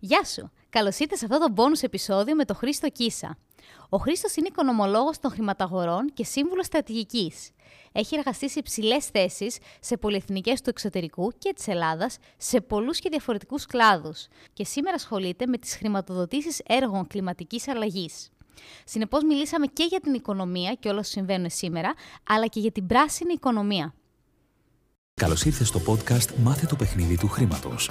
Γεια σου! Καλώς ήρθατε σε αυτό το bonus επεισόδιο με τον Χρήστο Κίσα. Ο Χρήστος είναι οικονομολόγος των χρηματαγορών και σύμβουλος στρατηγικής. Έχει εργαστείς σε υψηλές θέσεις σε πολυεθνικές του εξωτερικού και της Ελλάδας σε πολλούς και διαφορετικούς κλάδους και σήμερα ασχολείται με τις χρηματοδοτήσεις έργων κλιματικής αλλαγής. Συνεπώς, μιλήσαμε και για την οικονομία και όλα όσα συμβαίνουν σήμερα, αλλά και για την πράσινη οικονομία. Καλώς ήρθες στο podcast Μάθε το παιχνίδι του χρήματος.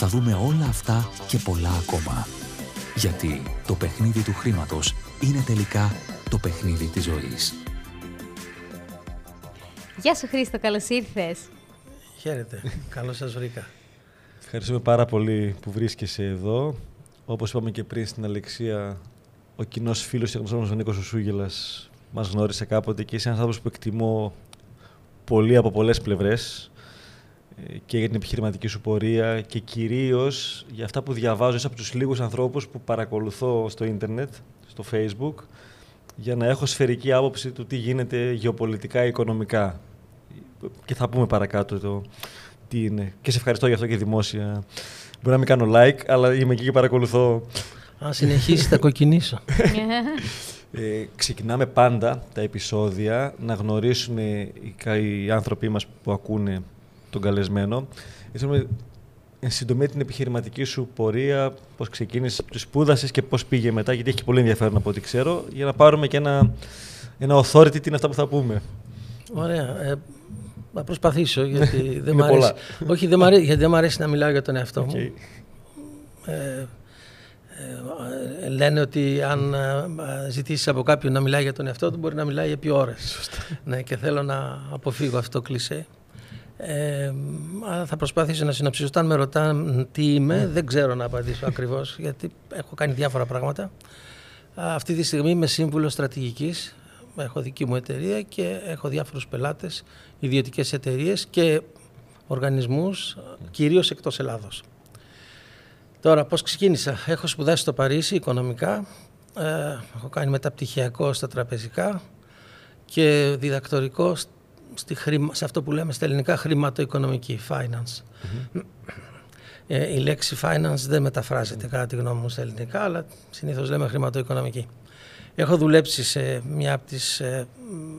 θα δούμε όλα αυτά και πολλά ακόμα. Γιατί το παιχνίδι του χρήματος είναι τελικά το παιχνίδι της ζωής. Γεια σου Χρήστο, καλώς ήρθες. Χαίρετε, καλώς σας βρήκα. Ευχαριστούμε πάρα πολύ που βρίσκεσαι εδώ. Όπως είπαμε και πριν στην Αλεξία, ο κοινός φίλος και γνωστός ο Νίκος Σούγελας μας γνώρισε κάποτε και είσαι ένας άνθρωπος που εκτιμώ πολύ από πολλές πλευρές και για την επιχειρηματική σου πορεία και κυρίως για αυτά που διαβάζω είσαι από τους λίγους ανθρώπους που παρακολουθώ στο ίντερνετ, στο facebook για να έχω σφαιρική άποψη του τι γίνεται γεωπολιτικά, οικονομικά. Και θα πούμε παρακάτω το τι είναι. Και σε ευχαριστώ για αυτό και δημόσια. Μπορεί να μην κάνω like, αλλά είμαι εκεί και παρακολουθώ. Αν συνεχίσεις, θα κοκκινήσω. Ε, ξεκινάμε πάντα τα επεισόδια να γνωρίσουν οι, οι άνθρωποι μας που ακούνε τον καλεσμένο. Ήθελα εν συντομία την επιχειρηματική σου πορεία, πώς ξεκίνησες, του σπούδασες και πώς πήγε μετά, γιατί έχει πολύ ενδιαφέρον από ό,τι ξέρω, για να πάρουμε και ένα, ένα authority τι είναι αυτά που θα πούμε. Ωραία. Ε, να προσπαθήσω, γιατί δεν μ' αρέσει. Όχι, δεν μ αρέσει, γιατί δεν μ' αρέσει να μιλάω για τον εαυτό μου. Okay. Ε, ε, λένε ότι αν ε, ζητήσεις από κάποιον να μιλάει για τον εαυτό του, μπορεί να μιλάει επί ώρες. ναι, και θέλω να αποφύγω αυτό το κλισέ. Ε, αλλά θα προσπαθήσω να συνοψίσω. Όταν με ρωτάνε τι είμαι, ναι. δεν ξέρω να απαντήσω ακριβώς, γιατί έχω κάνει διάφορα πράγματα. Αυτή τη στιγμή είμαι σύμβουλος στρατηγικής. Έχω δική μου εταιρεία και έχω διάφορους πελάτες, ιδιωτικές εταιρείες και οργανισμούς, κυρίως εκτός Ελλάδος. Τώρα, πώς ξεκίνησα. Έχω σπουδάσει στο Παρίσι οικονομικά. Ε, έχω κάνει μεταπτυχιακό στα τραπεζικά και διδακτορικό στη σε αυτό που λέμε στα ελληνικά χρηματοοικονομική, finance. Ε, η λέξη finance δεν μεταφράζεται κατά τη γνώμη μου στα ελληνικά, αλλά συνήθως λέμε χρηματοοικονομική. Έχω δουλέψει σε μια από τις ε,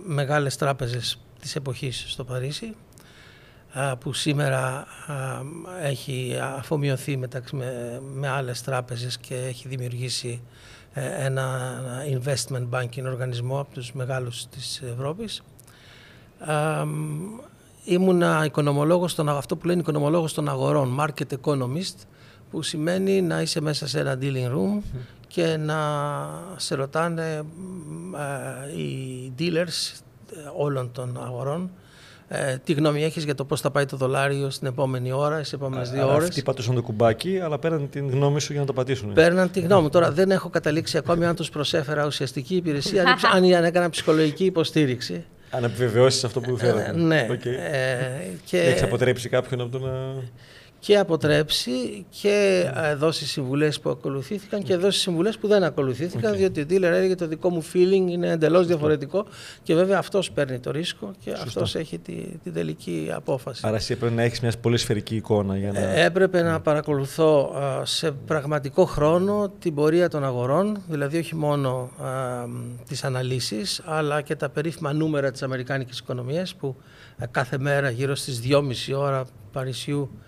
μεγάλες τράπεζες της εποχής στο Παρίσι, που σήμερα έχει αφομοιωθεί μεταξύ με, με άλλες τράπεζες και έχει δημιουργήσει ε, ένα investment banking οργανισμό από τους μεγάλους της Ευρώπης ήμουνα οικονομολόγος, των, αυτό που λένε οικονομολόγος των αγορών, market economist, που σημαίνει να είσαι μέσα σε ένα dealing room και να σε ρωτάνε οι dealers ε, όλων των αγορών ε, τι γνώμη έχεις για το πώς θα πάει το δολάριο στην επόμενη ώρα, στις επόμενες δύο ώρες. Αυτοί πατούσαν το κουμπάκι, αλλά πέραν την γνώμη σου για να το πατήσουν. Πέραν τη γνώμη. Τώρα δεν έχω καταλήξει ακόμη αν τους προσέφερα ουσιαστική υπηρεσία, αν έκανα ψυχολογική υποστήριξη. Αν επιβεβαιώσει αυτό που θέλατε. Ε, ναι. Okay. Ε, και... Έχεις αποτρέψει κάποιον από το να και αποτρέψει και ε, δώσει συμβουλές που ακολουθήθηκαν και δώσει συμβουλές που δεν ακολουθήθηκαν okay. διότι ο dealer έλεγε το δικό μου feeling είναι εντελώς διαφορετικό και βέβαια αυτός παίρνει το ρίσκο και Σωστό. αυτός έχει τη, την τελική απόφαση. Άρα εσύ έπρεπε να έχεις μια πολύ σφαιρική εικόνα. Για να... Ε, έπρεπε να παρακολουθώ σε πραγματικό χρόνο την πορεία των αγορών, δηλαδή όχι μόνο α, τις αναλύσεις αλλά και τα περίφημα νούμερα της Αμερικάνικης οικονομίας που κάθε μέρα γύρω στις 2,5 ώρα Παρισιού ε,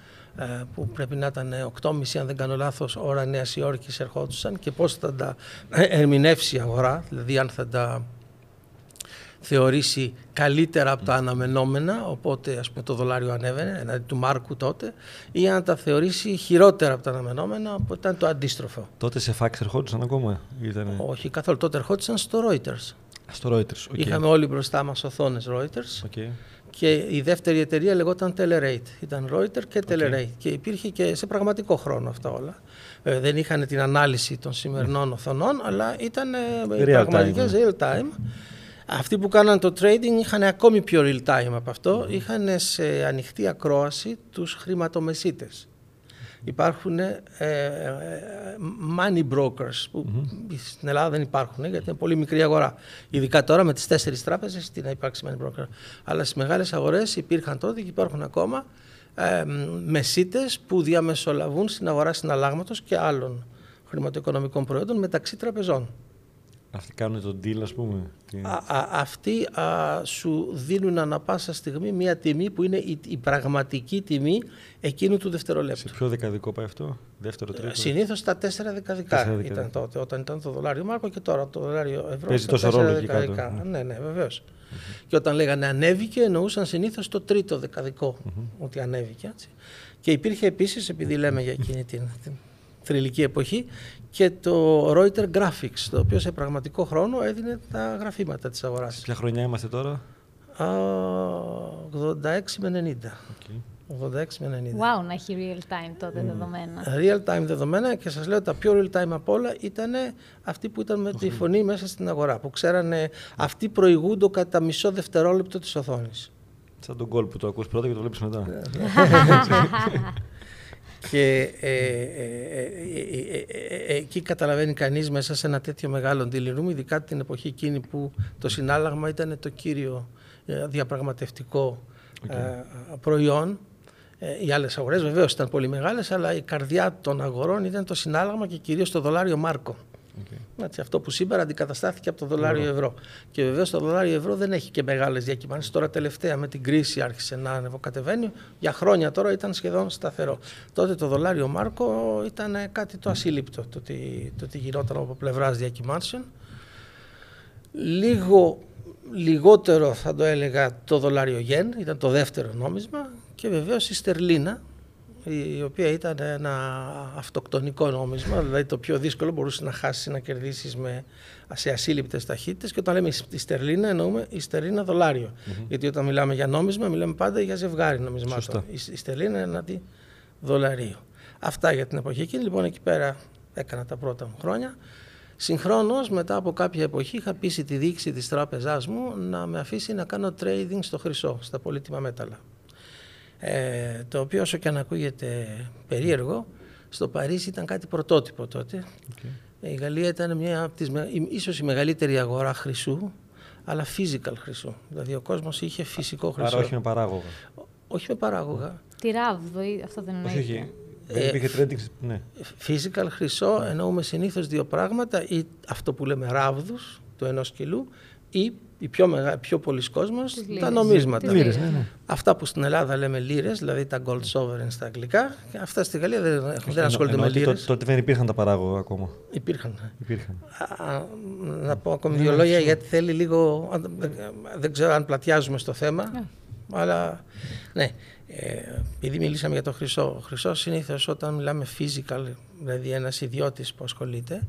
που πρέπει να ήταν 8.30 αν δεν κάνω λάθος ώρα Νέας Υόρκης ερχόντουσαν και πώς θα τα ερμηνεύσει η αγορά, δηλαδή αν θα τα θεωρήσει καλύτερα από τα αναμενόμενα, οπότε ας πούμε το δολάριο ανέβαινε, δηλαδή του Μάρκου τότε, ή αν τα θεωρήσει χειρότερα από τα αναμενόμενα, οπότε ήταν το αντίστροφο. Τότε σε φάξ ερχόντουσαν ακόμα, ήτανε... Όχι καθόλου, τότε ερχόντουσαν στο Reuters. Στο Reuters, okay. Είχαμε όλοι μπροστά μας οθόνες Reuters. Okay και η δεύτερη εταιρεία λεγόταν Telerate. Ήταν Reuters και Telerate και υπήρχε και σε πραγματικό χρόνο αυτά όλα. Ε, δεν είχαν την ανάλυση των σημερινών mm. οθονών, αλλά ήταν πραγματικές real time. Αυτοί που κάναν το trading είχαν ακόμη πιο real time από αυτό. Είχαν σε ανοιχτή ακρόαση τους χρηματομεσίτες. Υπάρχουν ε, ε, money brokers που στην Ελλάδα δεν υπάρχουν γιατί είναι πολύ μικρή αγορά. Ειδικά τώρα με τις τέσσερις τράπεζες τι να υπάρξει money broker. Αλλά στις μεγάλες αγορές υπήρχαν τότε και υπάρχουν ακόμα ε, μεσίτες που διαμεσολαβούν στην αγορά συναλλάγματος και άλλων χρηματοοικονομικών προϊόντων μεταξύ τραπεζών. Αυτοί κάνουν τον deal, ας πούμε. Α, αυτοί α, σου δίνουν ανα πάσα στιγμή μια τιμή που είναι η, η πραγματική τιμή εκείνου του δευτερολέπτου. Σε ποιο δεκαδικό πάει αυτό, δεύτερο, τρίτο; Συνήθως τα τέσσερα δεκαδικά, τέσσερα δεκαδικά ήταν τότε, όταν ήταν το δολάριο Μάρκο και τώρα το δολάριο ευρώ. Παίζει τόσο ρόλο εκεί κάτω. Ναι, ναι, βεβαίως. Mm-hmm. Και όταν λέγανε ανέβηκε, εννοούσαν συνήθως το τρίτο δεκαδικό, mm-hmm. ότι ανέβηκε. Έτσι. Και υπήρχε επίσης, επειδή λέμε για εκείνη την, την θρηλυκή εποχή, και το Reuters Graphics, το οποίο σε πραγματικό χρόνο έδινε τα γραφήματα της αγοράς. Ποια χρονιά είμαστε τώρα; 86 με 90. Okay. 86 με 90. Wow, να έχει real time τότε mm. δεδομένα. Real time δεδομένα και σας λέω τα πιο real time από όλα ήταν αυτοί που ήταν με τη φωνή μέσα στην αγορά, που ξέρανε αυτοί προηγούνται κατά μισό δευτερόλεπτο της οθόνης. Σαν τον κόλ που το ακούς πρώτα και το βλέπεις μετά. Και ε, ε, ε, εκεί καταλαβαίνει κανείς μέσα σε ένα τέτοιο μεγάλο deal ειδικά την εποχή εκείνη που το συνάλλαγμα ήταν το κύριο διαπραγματευτικό προϊόν. Οι άλλες αγορές βεβαίως ήταν πολύ μεγάλες, αλλά η καρδιά των αγορών ήταν το συνάλλαγμα και κυρίως το δολάριο Μάρκο. Okay. Έτσι, αυτό που σήμερα αντικαταστάθηκε από το δολάριο ευρώ. Και βεβαίως το δολάριο ευρώ δεν έχει και μεγάλες διακυμάνσεις. Τώρα τελευταία με την κρίση άρχισε να ανεβοκατεβαίνει. Για χρόνια τώρα ήταν σχεδόν σταθερό. Τότε το δολάριο Μάρκο ήταν κάτι το ασύλληπτο το τι, το τι γινόταν από πλευράς διακυμάνσεων. Λίγο λιγότερο θα το έλεγα το δολάριο γεν, ήταν το δεύτερο νόμισμα και βεβαίως η στερλίνα η οποία ήταν ένα αυτοκτονικό νόμισμα, δηλαδή το πιο δύσκολο μπορούσε να χάσεις να κερδίσεις με, σε ασύλληπτες ταχύτητες. Και όταν λέμε η στερλίνα, εννοούμε η στερλίνα Γιατί όταν μιλάμε για νόμισμα, μιλάμε πάντα για ζευγάρι νομισμάτων. Η, η στερλίνα είναι ένα δολαρίο. Αυτά για την εποχή εκείνη. Λοιπόν, εκεί πέρα έκανα τα πρώτα μου χρόνια. Συγχρόνως, μετά από κάποια εποχή, είχα πείσει τη διοίκηση της τράπεζάς μου να με αφήσει να κάνω trading στο χρυσό, στα πολύτιμα μέταλλα ε, το οποίο όσο και αν ακούγεται περίεργο, στο Παρίσι ήταν κάτι πρωτότυπο τότε. Η Γαλλία ήταν μια από τις, ίσως η μεγαλύτερη αγορά χρυσού, αλλά physical χρυσού. Δηλαδή ο κόσμος είχε φυσικό χρυσό. Άρα όχι με παράγωγα. όχι με παράγωγα. Τη ράβδο, αυτό δεν είναι. Όχι, δεν υπήρχε trading, ναι. Physical χρυσό εννοούμε συνήθως δύο πράγματα, ή αυτό που λέμε ράβδους του ενός κιλού, ή οι πιο, μεγα, πιο πολλοί κόσμος, τα νομίσματα. Λίρες, ναι, ναι. Αυτά που στην Ελλάδα λέμε λίρες, δηλαδή τα gold sovereign στα αγγλικά, αυτά στη Γαλλία δεν, δεν ασχολούνται με λίρες. Τότε δεν υπήρχαν τα παράγωγα ακόμα. Υπήρχαν. υπήρχαν. Α, να πω ακόμη δύο λόγια γιατί θέλει λίγο, δεν ξέρω αν πλατιάζουμε στο θέμα, ναι. αλλά ναι. Ε, επειδή μιλήσαμε για το χρυσό, ο χρυσός συνήθως όταν μιλάμε physical, δηλαδή ένας ιδιώτης που ασχολείται,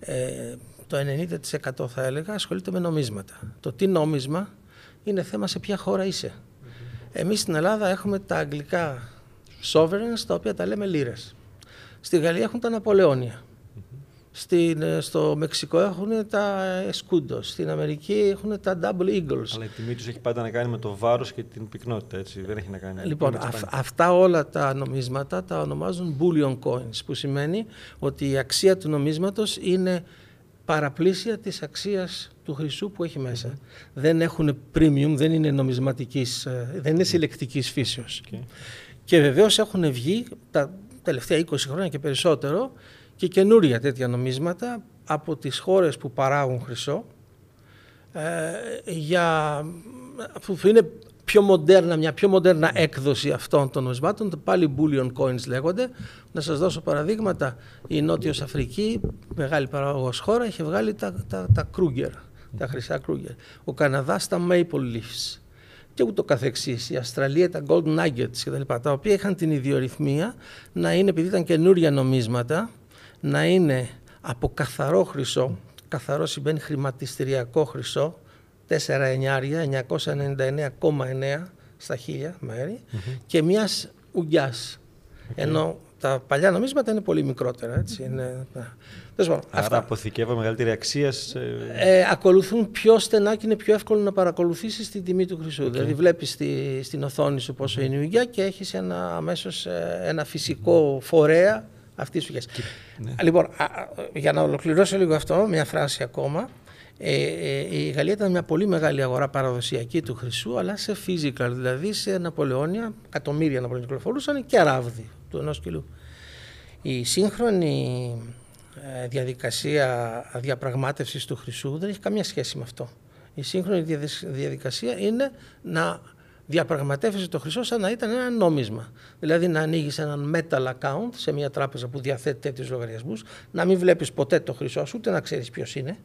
ε, το 90% θα έλεγα ασχολείται με νομίσματα. Το τι νόμισμα είναι θέμα σε ποια χώρα είσαι. Εμείς στην Ελλάδα έχουμε τα αγγλικά sovereigns, τα οποία τα λέμε λίρες. Στη Γαλλία έχουν τα Ναπολεόνια. Στην, ε, στο Μεξικό έχουν τα Escudos. Στην Αμερική έχουν τα Double Eagles. Αλλά η τιμή τους έχει πάντα να κάνει με το βάρος και την πυκνότητα, έτσι. Δεν έχει να κάνει. Λοιπόν, αυτά όλα τα νομίσματα τα ονομάζουν bullion coins, που σημαίνει ότι η αξία του νομίσματος είναι παραπλήσια της αξίας του χρυσού που έχει μέσα. Δεν έχουν premium, δεν είναι νομισματικής, ε, δεν είναι συλλεκτικής φύσεως. Και βεβαίως έχουν βγει τα τελευταία 20 χρόνια και περισσότερο και καινούρια τέτοια νομίσματα από τις χώρες που παράγουν χρυσό ε, για, που είναι πιο μοντέρνα, μια πιο μοντέρνα έκδοση αυτών των νομισμάτων, πάλι bullion coins λέγονται. Να σας δώσω παραδείγματα, η Νότιος Αφρική, μεγάλη παραγωγός χώρα, είχε βγάλει τα, τα, τα Kruger, τα χρυσά Kruger. Ο Καναδάς τα Maple Leafs και ούτω καθεξής. Η Αυστραλία τα Gold Nuggets κτλ. Τα οποία είχαν την ιδιορυθμία να είναι, επειδή ήταν καινούρια νομίσματα, να είναι από καθαρό χρυσό, καθαρό σημαίνει χρηματιστηριακό χρυσό, 4 εννιάρια, 999,9 στα χίλια και μιας ουγγιάς. Ενώ τα παλιά νομίσματα είναι πολύ μικρότερα. Έτσι. Είναι, Άρα αυτά. αποθηκεύω μεγαλύτερη αξία. Σε... Ε, ακολουθούν πιο στενά και είναι πιο εύκολο να παρακολουθήσεις την τιμή του χρυσού. Okay. Δηλαδή βλέπεις στη, στην οθόνη σου πόσο είναι η ουγγιά και έχεις ένα, αμέσως ε, ένα φυσικό φορέα αυτής της ουγγιάς. Ναι. Λοιπόν, για να ολοκληρώσω λίγο αυτό, μια φράση ακόμα. Ε, ε, η Γαλλία ήταν μια πολύ μεγάλη αγορά παραδοσιακή του χρυσού, αλλά σε physical, δηλαδή σε Ναπολεόνια, εκατομμύρια Ναπολεόνια κυκλοφορούσαν και ράβδι του ενός κιλού. Η σύγχρονη ε, διαδικασία διαπραγμάτευσης του χρυσού δεν έχει καμία σχέση με αυτό. Η σύγχρονη διαδικασία είναι να διαπραγματεύεσαι το χρυσό σαν να ήταν ένα νόμισμα. Δηλαδή να ανοίγεις έναν metal account σε μια τράπεζα που διαθέτει τέτοιους λογαριασμούς, να μην βλέπεις ποτέ το χρυσό σου, ούτε να ξέρεις ποιος είναι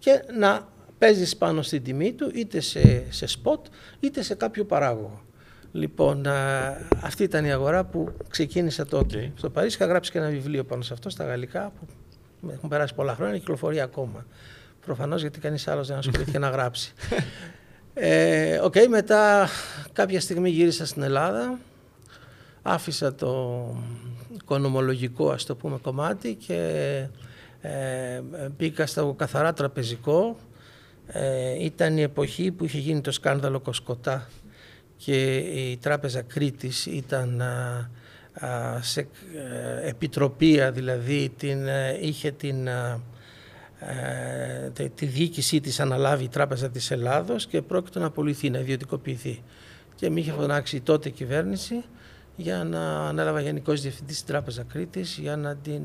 και να παίζεις πάνω στην τιμή του είτε σε, σε spot είτε σε κάποιο παράγωγο. Λοιπόν, αυτή ήταν η αγορά που ξεκίνησα τότε. Στο Παρίσι είχα γράψει και ένα βιβλίο πάνω σε αυτό στα γαλλικά που έχουν περάσει πολλά χρόνια και κυκλοφορεί ακόμα. Προφανώς γιατί κανείς άλλος δεν ασχολήθηκε να γράψει. Ε, okay, μετά κάποια στιγμή γύρισα στην Ελλάδα, άφησα το οικονομολογικό ας το πούμε κομμάτι και ε, μπήκα στο καθαρά τραπεζικό. Ε, ήταν η εποχή που είχε γίνει το σκάνδαλο Κοσκοτά και η Τράπεζα Κρήτης ήταν σε ε, επιτροπία, δηλαδή την, ε, είχε την, ε, τη διοίκησή της αναλάβει η Τράπεζα της Ελλάδος και πρόκειται να απολυθεί, να ιδιωτικοποιηθεί. Και με είχε φωνάξει τότε η κυβέρνηση για να ανέλαβα γενικός διευθυντής της Τράπεζα Κρήτης για να την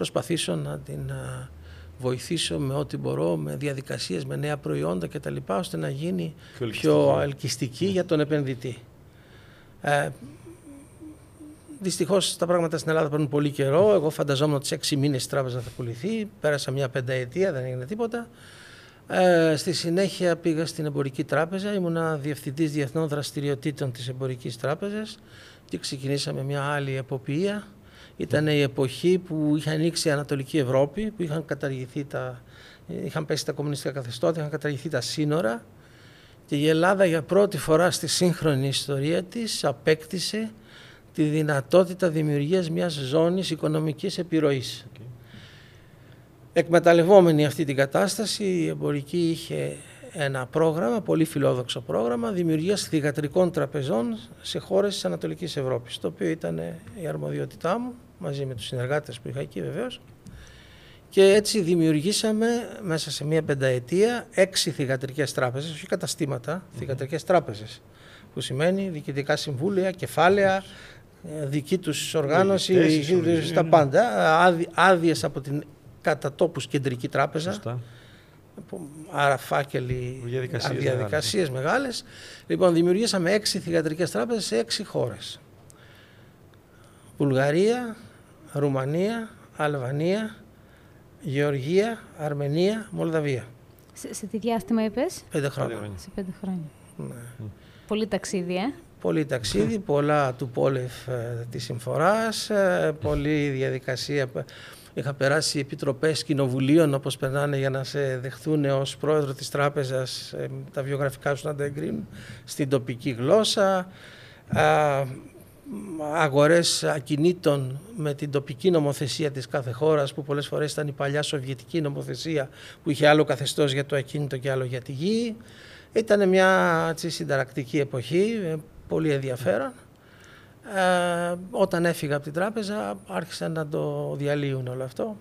προσπαθήσω να την βοηθήσω με ό,τι μπορώ, με διαδικασίες, με νέα προϊόντα κτλ. ώστε να γίνει πιο, πιο ελκυστική για τον επενδυτή. Ε, Δυστυχώς τα πράγματα στην Ελλάδα παίρνουν πολύ καιρό. Εγώ φανταζόμουν ότι σε έξι μήνες η τράπεζα θα πουληθεί. Πέρασα μια πενταετία, δεν έγινε τίποτα. Ε, στη συνέχεια πήγα στην Εμπορική Τράπεζα. Ήμουνα διευθυντής διεθνών δραστηριοτήτων της Εμπορικής Τράπεζας και ξεκινήσαμε μια άλλη εποπτεία ήταν η εποχή που είχε ανοίξει η Ανατολική Ευρώπη, που είχαν καταργηθεί τα, είχαν πέσει τα κομμουνιστικά καθεστώτα, είχαν καταργηθεί τα σύνορα και η Ελλάδα για πρώτη φορά στη σύγχρονη ιστορία της απέκτησε τη δυνατότητα δημιουργίας μιας ζώνης οικονομικής επιρροής. Okay. Εκμεταλλευόμενη αυτή την κατάσταση, η εμπορική είχε ένα πρόγραμμα, πολύ φιλόδοξο πρόγραμμα, δημιουργίας θηγατρικών τραπεζών σε χώρες της Ανατολικής Ευρώπης, το οποίο ήταν η αρμοδιότητά μου μαζί με τους συνεργάτες που είχα εκεί βεβαίως. Και έτσι δημιουργήσαμε μέσα σε μία πενταετία έξι θηγατρικές τράπεζες, όχι καταστήματα, mm-hmm. θηγατρικές τράπεζες. Που σημαίνει διοικητικά συμβούλια, κεφάλαια, ε, δική τους οργάνωση, τα πάντα. Άδειες από την κατά τόπους κεντρική τράπεζα. Σωστά. Άρα φάκελοι, διαδικασίες μεγάλες. Λοιπόν, δημιουργήσαμε έξι θηγατρικές τράπεζες σε έξι χώρες. Βουλγαρία, Ρουμανία, Αλβανία, Γεωργία, Αρμενία, Μολδαβία. Σε, σε τι διάστημα είπες; Πέντε χρόνια. Σε πέντε χρόνια. Ναι. Πολύ ταξίδι, ε; Πολύ ταξίδι, πολλά του πόλεφ ε, της συμφοράς, ε, πολλή διαδικασία. Είχα περάσει επιτροπές κοινοβουλίων όπως περνάνε για να σε δεχθούν ως πρόεδρο της τράπεζας ε, τα βιογραφικά σου να τα εγκρίνουν στην τοπική γλώσσα αγορές ακινήτων με την τοπική νομοθεσία της κάθε χώρας που πολλές φορές ήταν η παλιά σοβιετική νομοθεσία που είχε άλλο καθεστώς για το ακίνητο και άλλο για τη γη. Ήταν μια έτσι, συνταρακτική εποχή, ε, πολύ ενδιαφέρον. Ε, όταν έφυγα από την τράπεζα άρχισαν να το διαλύουν όλο αυτό.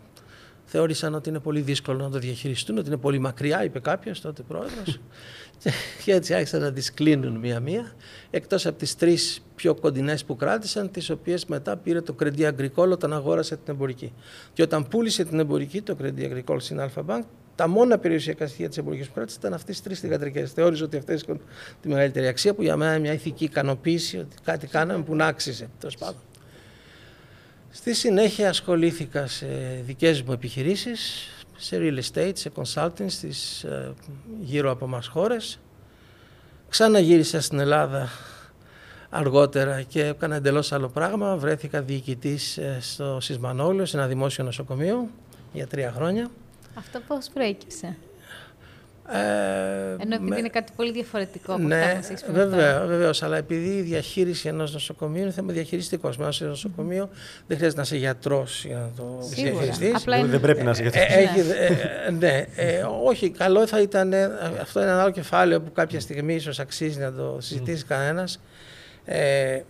Θεώρησαν ότι είναι πολύ δύσκολο να το διαχειριστούν, ότι είναι πολύ μακριά, είπε κάποιος τότε πρόεδρος. και έτσι άρχισαν να τις κλείνουν μία-μία. Εκτός από τις τρεις πιο κοντινές που κράτησαν, τις οποίες μετά πήρε το Credit Agricole όταν αγόρασε την εμπορική. Και όταν πούλησε την εμπορική, το Credit Agricole στην Alpha Bank, τα μόνα περιουσιακά στοιχεία της εμπορικής που κράτησε ήταν αυτές τις τρεις θηγατρικές. Θεώρησε ότι αυτές είχαν τη μεγαλύτερη αξία, που για μένα είναι μια ηθική ικανοποίηση ότι κάτι κάναμε που να άξιζε. Τέλος πάντων. Στη συνέχεια ασχολήθηκα σε δικές μου επιχειρήσεις, σε real estate, σε consulting στις ε, γύρω από μας χώρες. Ξαναγύρισα στην Ελλάδα αργότερα και έκανα εντελώς άλλο πράγμα. Βρέθηκα διοικητής ε, στο Σισμανόλιο, σε ένα δημόσιο νοσοκομείο, για τρία χρόνια. Αυτό πώς προέκυψε; Ε, Ενώ επειδή με... είναι κάτι πολύ διαφορετικό από ναι, αυτά που βέβαια, βεβαίως. Αλλά επειδή η διαχείριση ενός νοσοκομείου είναι θέμα διαχειριστικός. Με ένα νοσοκομείο δεν χρειάζεται να είσαι γιατρός για να το διαχειριστείς. Δεν πρέπει να είσαι γιατρός. Ε, ε, ναι, ε, όχι. Καλό θα ήταν. Αυτό είναι ένα άλλο κεφάλαιο που κάποια στιγμή ίσως αξίζει να το συζητήσει mm. κανένα. Ε,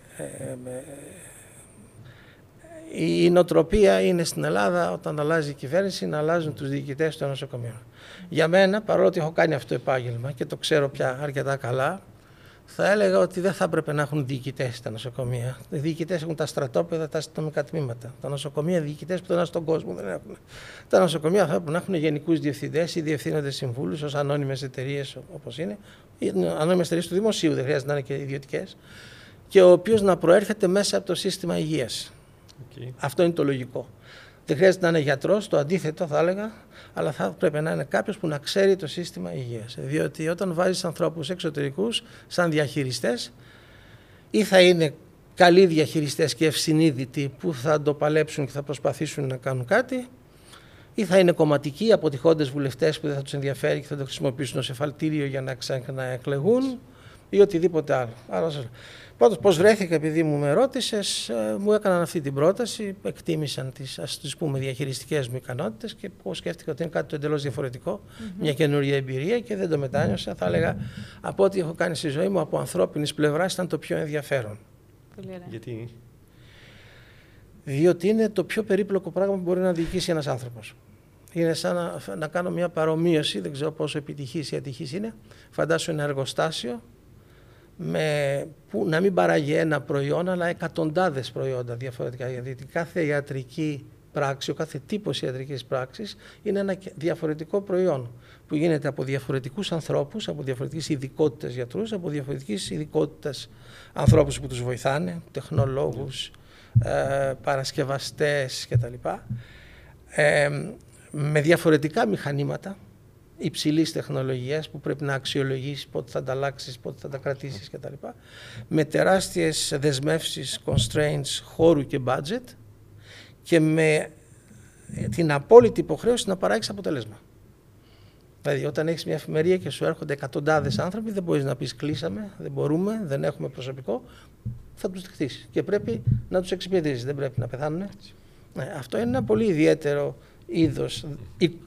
η νοοτροπία είναι στην Ελλάδα όταν αλλάζει η κυβέρνηση να αλλάζουν τους διοικητές των νοσοκομείων. Για μένα, παρόλο ότι έχω κάνει αυτό το επάγγελμα και το ξέρω πια αρκετά καλά, θα έλεγα ότι δεν θα έπρεπε να έχουν διοικητές τα νοσοκομεία. Οι διοικητές έχουν τα στρατόπεδα, τα αστυνομικά τμήματα. Τα νοσοκομεία διοικητές που δεν στον κόσμο δεν έχουν. Τα νοσοκομεία θα έπρεπε να έχουν γενικούς διευθυντές ή διευθύνοντες συμβούλους ως ανώνυμες εταιρείες όπως είναι. Ανώνυμες εταιρείες του δημοσίου, δεν χρειάζεται να είναι και ιδιωτικές. Και ο οποίος να προέρχεται μέσα από το σύστημα υγείας. Okay. Αυτό είναι το λογικό. Δεν χρειάζεται να είναι γιατρός, το αντίθετο θα έλεγα, αλλά θα πρέπει να είναι κάποιος που να ξέρει το σύστημα υγείας. Διότι όταν βάζεις ανθρώπους εξωτερικούς σαν διαχειριστές, ή θα είναι καλοί διαχειριστές και ευσυνείδητοι που θα το παλέψουν και θα προσπαθήσουν να κάνουν κάτι, ή θα είναι κομματικοί, αποτυχώντες βουλευτές που δεν θα τους ενδιαφέρει και θα το χρησιμοποιήσουν ως εφαλτήριο για να ξαναεκλεγούν ή οτιδήποτε άλλο. Πάντως, πώς βρέθηκα, επειδή μου με ρώτησες, ε, μου έκαναν αυτή την πρόταση, εκτίμησαν τις ας τις πούμε διαχειριστικές μου ικανότητες και εγώ σκέφτηκα ότι είναι κάτι το εντελώς διαφορετικό, μια καινούργια εμπειρία και δεν το μετάνιωσα. Θα έλεγα από ό,τι έχω κάνει στη ζωή μου από ανθρώπινης πλευράς ήταν το πιο ενδιαφέρον. Γιατί; Διότι είναι το πιο περίπλοκο πράγμα που μπορεί να διοικήσει ένας άνθρωπος. Είναι σαν να, να κάνω μια παρομοίωση, δεν ξέρω πόσο επιτυχής ή ατυχής είναι. Φαντάσου ένα εργοστάσιο με, που να μην παράγει ένα προϊόν, αλλά εκατοντάδες προϊόντα διαφορετικά. Γιατί κάθε ιατρική πράξη, ο κάθε τύπος ιατρικής πράξης είναι ένα διαφορετικό προϊόν που γίνεται από διαφορετικούς ανθρώπους, από διαφορετικές ειδικότητες γιατρούς, από διαφορετικές ειδικότητες ανθρώπους που τους βοηθάνε, τεχνολόγους, ε, παρασκευαστές κτλ. Ε, με διαφορετικά μηχανήματα, υψηλής τεχνολογίας που πρέπει να αξιολογήσει πότε θα τα αλλάξεις, πότε θα τα κρατήσεις κτλ. Με τεράστιες δεσμεύσεις, constraints χώρου και budget και με την απόλυτη υποχρέωση να παράξει αποτέλεσμα. Δηλαδή, όταν έχεις μια εφημερία και σου έρχονται εκατοντάδες άνθρωποι, δεν μπορείς να πεις κλείσαμε, δεν μπορούμε, δεν έχουμε προσωπικό, θα τους δεχτεί. Και πρέπει να τους εξυπηρετήσεις. Δεν πρέπει να πεθάνουν. Ναι, αυτό είναι ένα πολύ ιδιαίτερο είδος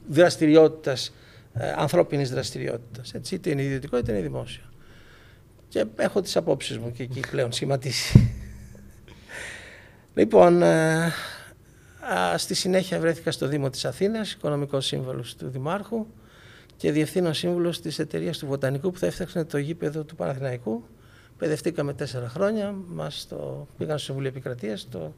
δραστηριότητας ε, ανθρώπινης δραστηριότητας. Έτσι, είτε είναι ιδιωτικό είτε είναι δημόσιο. Και έχω τις απόψεις μου και εκεί πλέον σχηματίσει. λοιπόν, ε, στη συνέχεια βρέθηκα στο Δήμο της Αθήνας, οικονομικός σύμβολος του Δημάρχου και διευθύνω σύμβουλος της εταιρείας του Βοτανικού που θα έφτιαξε το γήπεδο του Παναθηναϊκού. Παιδευτήκαμε τέσσερα χρόνια, μας το πήγαν στο Συμβουλίο Επικρατείας, το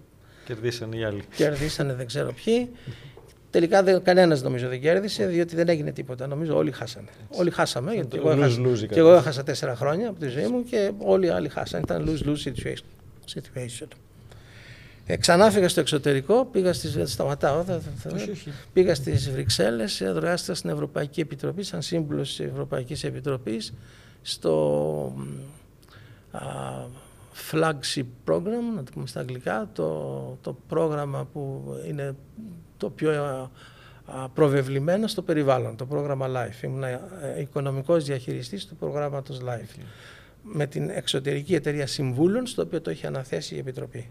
Κερδίσανε οι άλλοι. Κερδίσανε δεν ξέρω ποιοι. Τελικά δεν, κανένας νομίζω δεν κέρδισε, διότι δεν έγινε τίποτα. Νομίζω όλοι χάσανε. Όλοι χάσαμε, γιατί εγώ έχασα, και εγώ έχασα τέσσερα χρόνια από τη ζωή μου και όλοι οι άλλοι χάσανε. Ήταν lose-lose situation. Ε, ξανά φύγα στο εξωτερικό, πήγα στις, σταματάω, θα, θα, όχι, όχι. πήγα στις Βρυξέλλες, εργάστηκα στην Ευρωπαϊκή Επιτροπή, σαν σύμβουλος της Ευρωπαϊκής Επιτροπής, στο α, flagship program, να το πούμε στα αγγλικά, το, το πρόγραμμα που είναι το πιο ε, προβεβλημένο στο περιβάλλον, το πρόγραμμα LIFE. Ήμουν ε, οικονομικός διαχειριστής του προγράμματος LIFE. Με την εξωτερική εταιρεία συμβούλων, στο οποίο το είχε αναθέσει η Επιτροπή.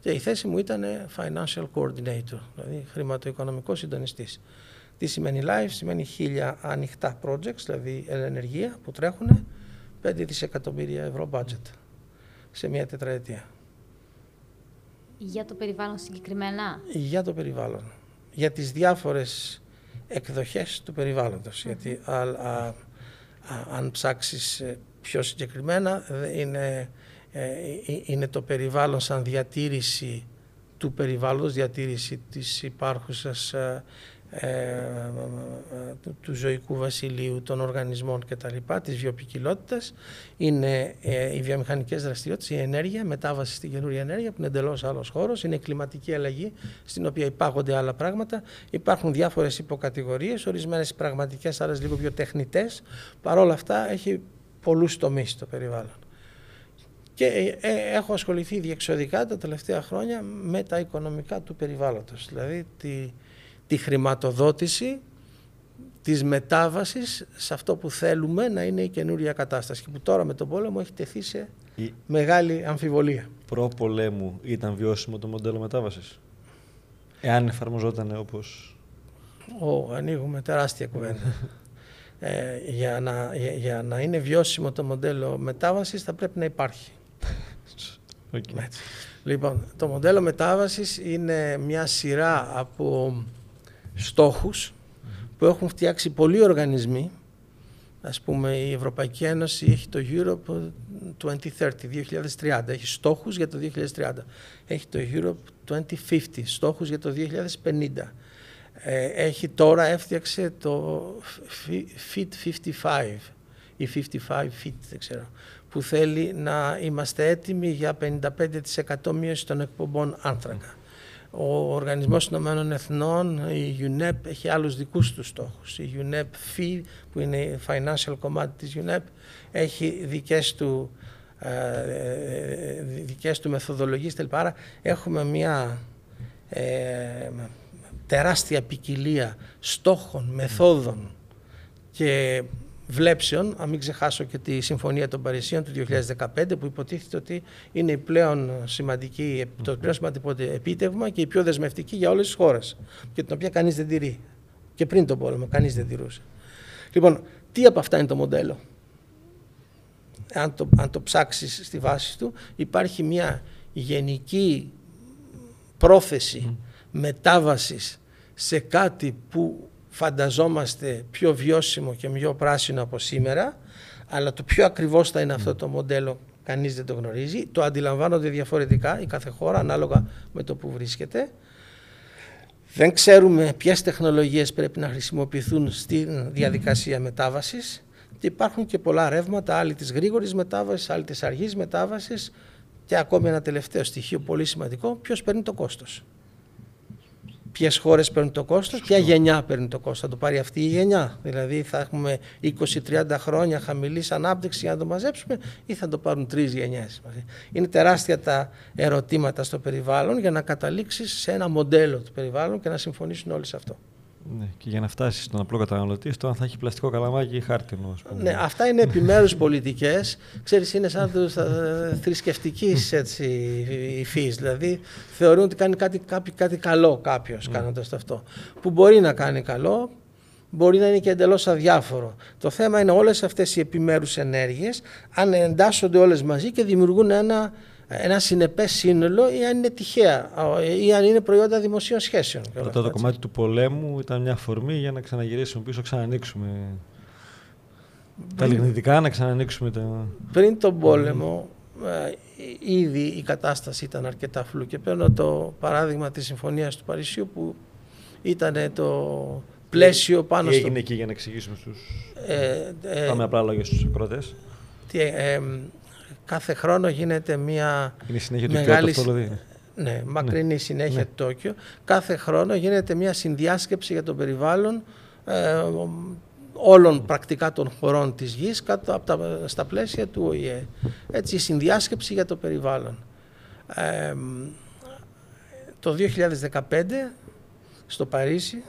Και η θέση μου ήταν financial coordinator, δηλαδή χρηματοοικονομικός συντονιστής. Τι σημαίνει LIFE, σημαίνει χίλια ανοιχτά projects, δηλαδή ενεργεία που τρέχουν 5 δισεκατομμύρια ευρώ budget σε μια τετραετία. Για το περιβάλλον συγκεκριμένα; Για το περιβάλλον. Για τις διάφορες εκδοχές του περιβάλλοντος. Γιατί α, α, αν ψάξεις ε, πιο συγκεκριμένα είναι, ε, ε, είναι το περιβάλλον σαν διατήρηση του περιβάλλοντος, διατήρηση της υπάρχουσας ε, του ζωικού βασιλείου, των οργανισμών κτλ, της βιοπικιλότητας, είναι ε, οι βιομηχανικές δραστηριότητες, η ενέργεια, μετάβαση στην καινούρια ενέργεια που είναι εντελώς άλλος χώρος, είναι η κλιματική αλλαγή στην οποία υπάγονται άλλα πράγματα, υπάρχουν διάφορες υποκατηγορίες, ορισμένες πραγματικές, άλλες λίγο πιο τεχνητές, παρόλα αυτά έχει πολλούς τομείς το περιβάλλον. Και ε, έχω ασχοληθεί διεξοδικά τα τελευταία χρόνια με τα οικονομικά του περιβάλλοντος, δηλαδή τη, τη χρηματοδότηση της μετάβασης σε αυτό που θέλουμε να είναι η καινούρια κατάσταση και που τώρα με τον πόλεμο έχει τεθεί σε η... μεγάλη αμφιβολία. Προ-πολέμου ήταν βιώσιμο το μοντέλο μετάβασης, εάν εφαρμοζόταν όπως... Ω, ανοίγουμε τεράστια κουβέντα. ε, για, να, για, να είναι βιώσιμο το μοντέλο μετάβασης θα πρέπει να υπάρχει. Okay. Λοιπόν, το μοντέλο μετάβασης είναι μια σειρά από στόχους που έχουν φτιάξει πολλοί οργανισμοί. Ας πούμε η Ευρωπαϊκή Ένωση έχει το Europe 2030, 2030, έχει στόχους για το 2030. Έχει το Europe 2050, στόχους για το 2050. Ε, έχει τώρα έφτιαξε το Fit 55 ή 55 Fit, δεν ξέρω, που θέλει να είμαστε έτοιμοι για 55% μείωση των εκπομπών άνθρακα. Ο Οργανισμός Ηνωμένων Εθνών, η UNEP, έχει άλλους δικούς τους στόχους. Η UNEP FI, που είναι η financial κομμάτι της UNEP, έχει δικές του, ε, δικές του μεθοδολογίες. Άρα έχουμε μια ε, τεράστια ποικιλία στόχων, μεθόδων και βλέψεων, αν μην ξεχάσω και τη Συμφωνία των Παρισίων του 2015 που υποτίθεται ότι είναι η πλέον σημαντική, το πλέον σημαντικό επίτευγμα και η πιο δεσμευτική για όλες τις χώρες και την οποία κανείς δεν τηρεί. Και πριν τον πόλεμο κανείς δεν τηρούσε. Λοιπόν, τι από αυτά είναι το μοντέλο; Αν το, αν το ψάξεις στη βάση του υπάρχει μια γενική πρόθεση μετάβασης σε κάτι που φανταζόμαστε πιο βιώσιμο και πιο πράσινο από σήμερα, αλλά το πιο ακριβώς θα είναι αυτό το μοντέλο κανείς δεν το γνωρίζει. Το αντιλαμβάνονται διαφορετικά η κάθε χώρα ανάλογα με το που βρίσκεται. Δεν ξέρουμε ποιες τεχνολογίες πρέπει να χρησιμοποιηθούν στη διαδικασία μετάβασης. Και υπάρχουν και πολλά ρεύματα, άλλοι της γρήγορης μετάβασης, άλλοι της αργής μετάβασης. Και ακόμη ένα τελευταίο στοιχείο πολύ σημαντικό, ποιος παίρνει το κόστος ποιες χώρες παίρνουν το κόστος, ποια γενιά παίρνει το κόστος. Θα το πάρει αυτή η γενιά. Δηλαδή, θα έχουμε 20-30 χρόνια χαμηλής ανάπτυξης για να το μαζέψουμε, ή θα το πάρουν τρεις γενιές. Είναι τεράστια τα ερωτήματα στο περιβάλλον για να καταλήξεις σε ένα μοντέλο του περιβάλλον και να συμφωνήσουν όλοι σε αυτό. Ναι, και για να φτάσεις στον απλό καταναλωτή, στο αν θα έχει πλαστικό καλαμάκι ή χάρτινο. Ναι, αυτά είναι επιμέρους πολιτικές. Ξέρεις, είναι σαν τους θρησκευτικής υφή. Δηλαδή, θεωρούν ότι κάνει κάτι, κάτι, κάτι καλό κάποιος mm. κάνοντας αυτό. Που μπορεί να κάνει καλό, μπορεί να είναι και εντελώς αδιάφορο. Το θέμα είναι όλες αυτές οι επιμέρους ενέργειες, αν εντάσσονται όλες μαζί και δημιουργούν ένα ένα συνεπές σύνολο ή αν είναι τυχαία ή αν είναι προϊόντα δημοσίων σχέσεων. Αυτό το κομμάτι του πολέμου ήταν μια αφορμή για να ξαναγυρίσουμε πίσω, ξανανοίξουμε τα λιγνητικά, να ξανανοίξουμε τα... Πριν τον πόλεμο, ε, ήδη η κατάσταση ήταν αρκετά φλού και παίρνω το παράδειγμα της Συμφωνίας του Παρισιού που ήταν το πλαίσιο πάνω τι έγινε εκεί για να εξηγήσουμε στους... Ε, ε, Πάμε απλά λόγια στους ακρότες. Τι, ε, κάθε χρόνο γίνεται μια Είναι συνέχεια μεγάλη... του δηλαδή. Ναι, μακρινή ναι. συνέχεια ναι. του Τόκιο. Κάθε χρόνο γίνεται μια συνδιάσκεψη για το περιβάλλον ε, όλων πρακτικά των χωρών της γης κάτω από τα, στα πλαίσια του ΟΗΕ. Έτσι, η συνδιάσκεψη για το περιβάλλον. Ε, το 2015 στο Παρίσι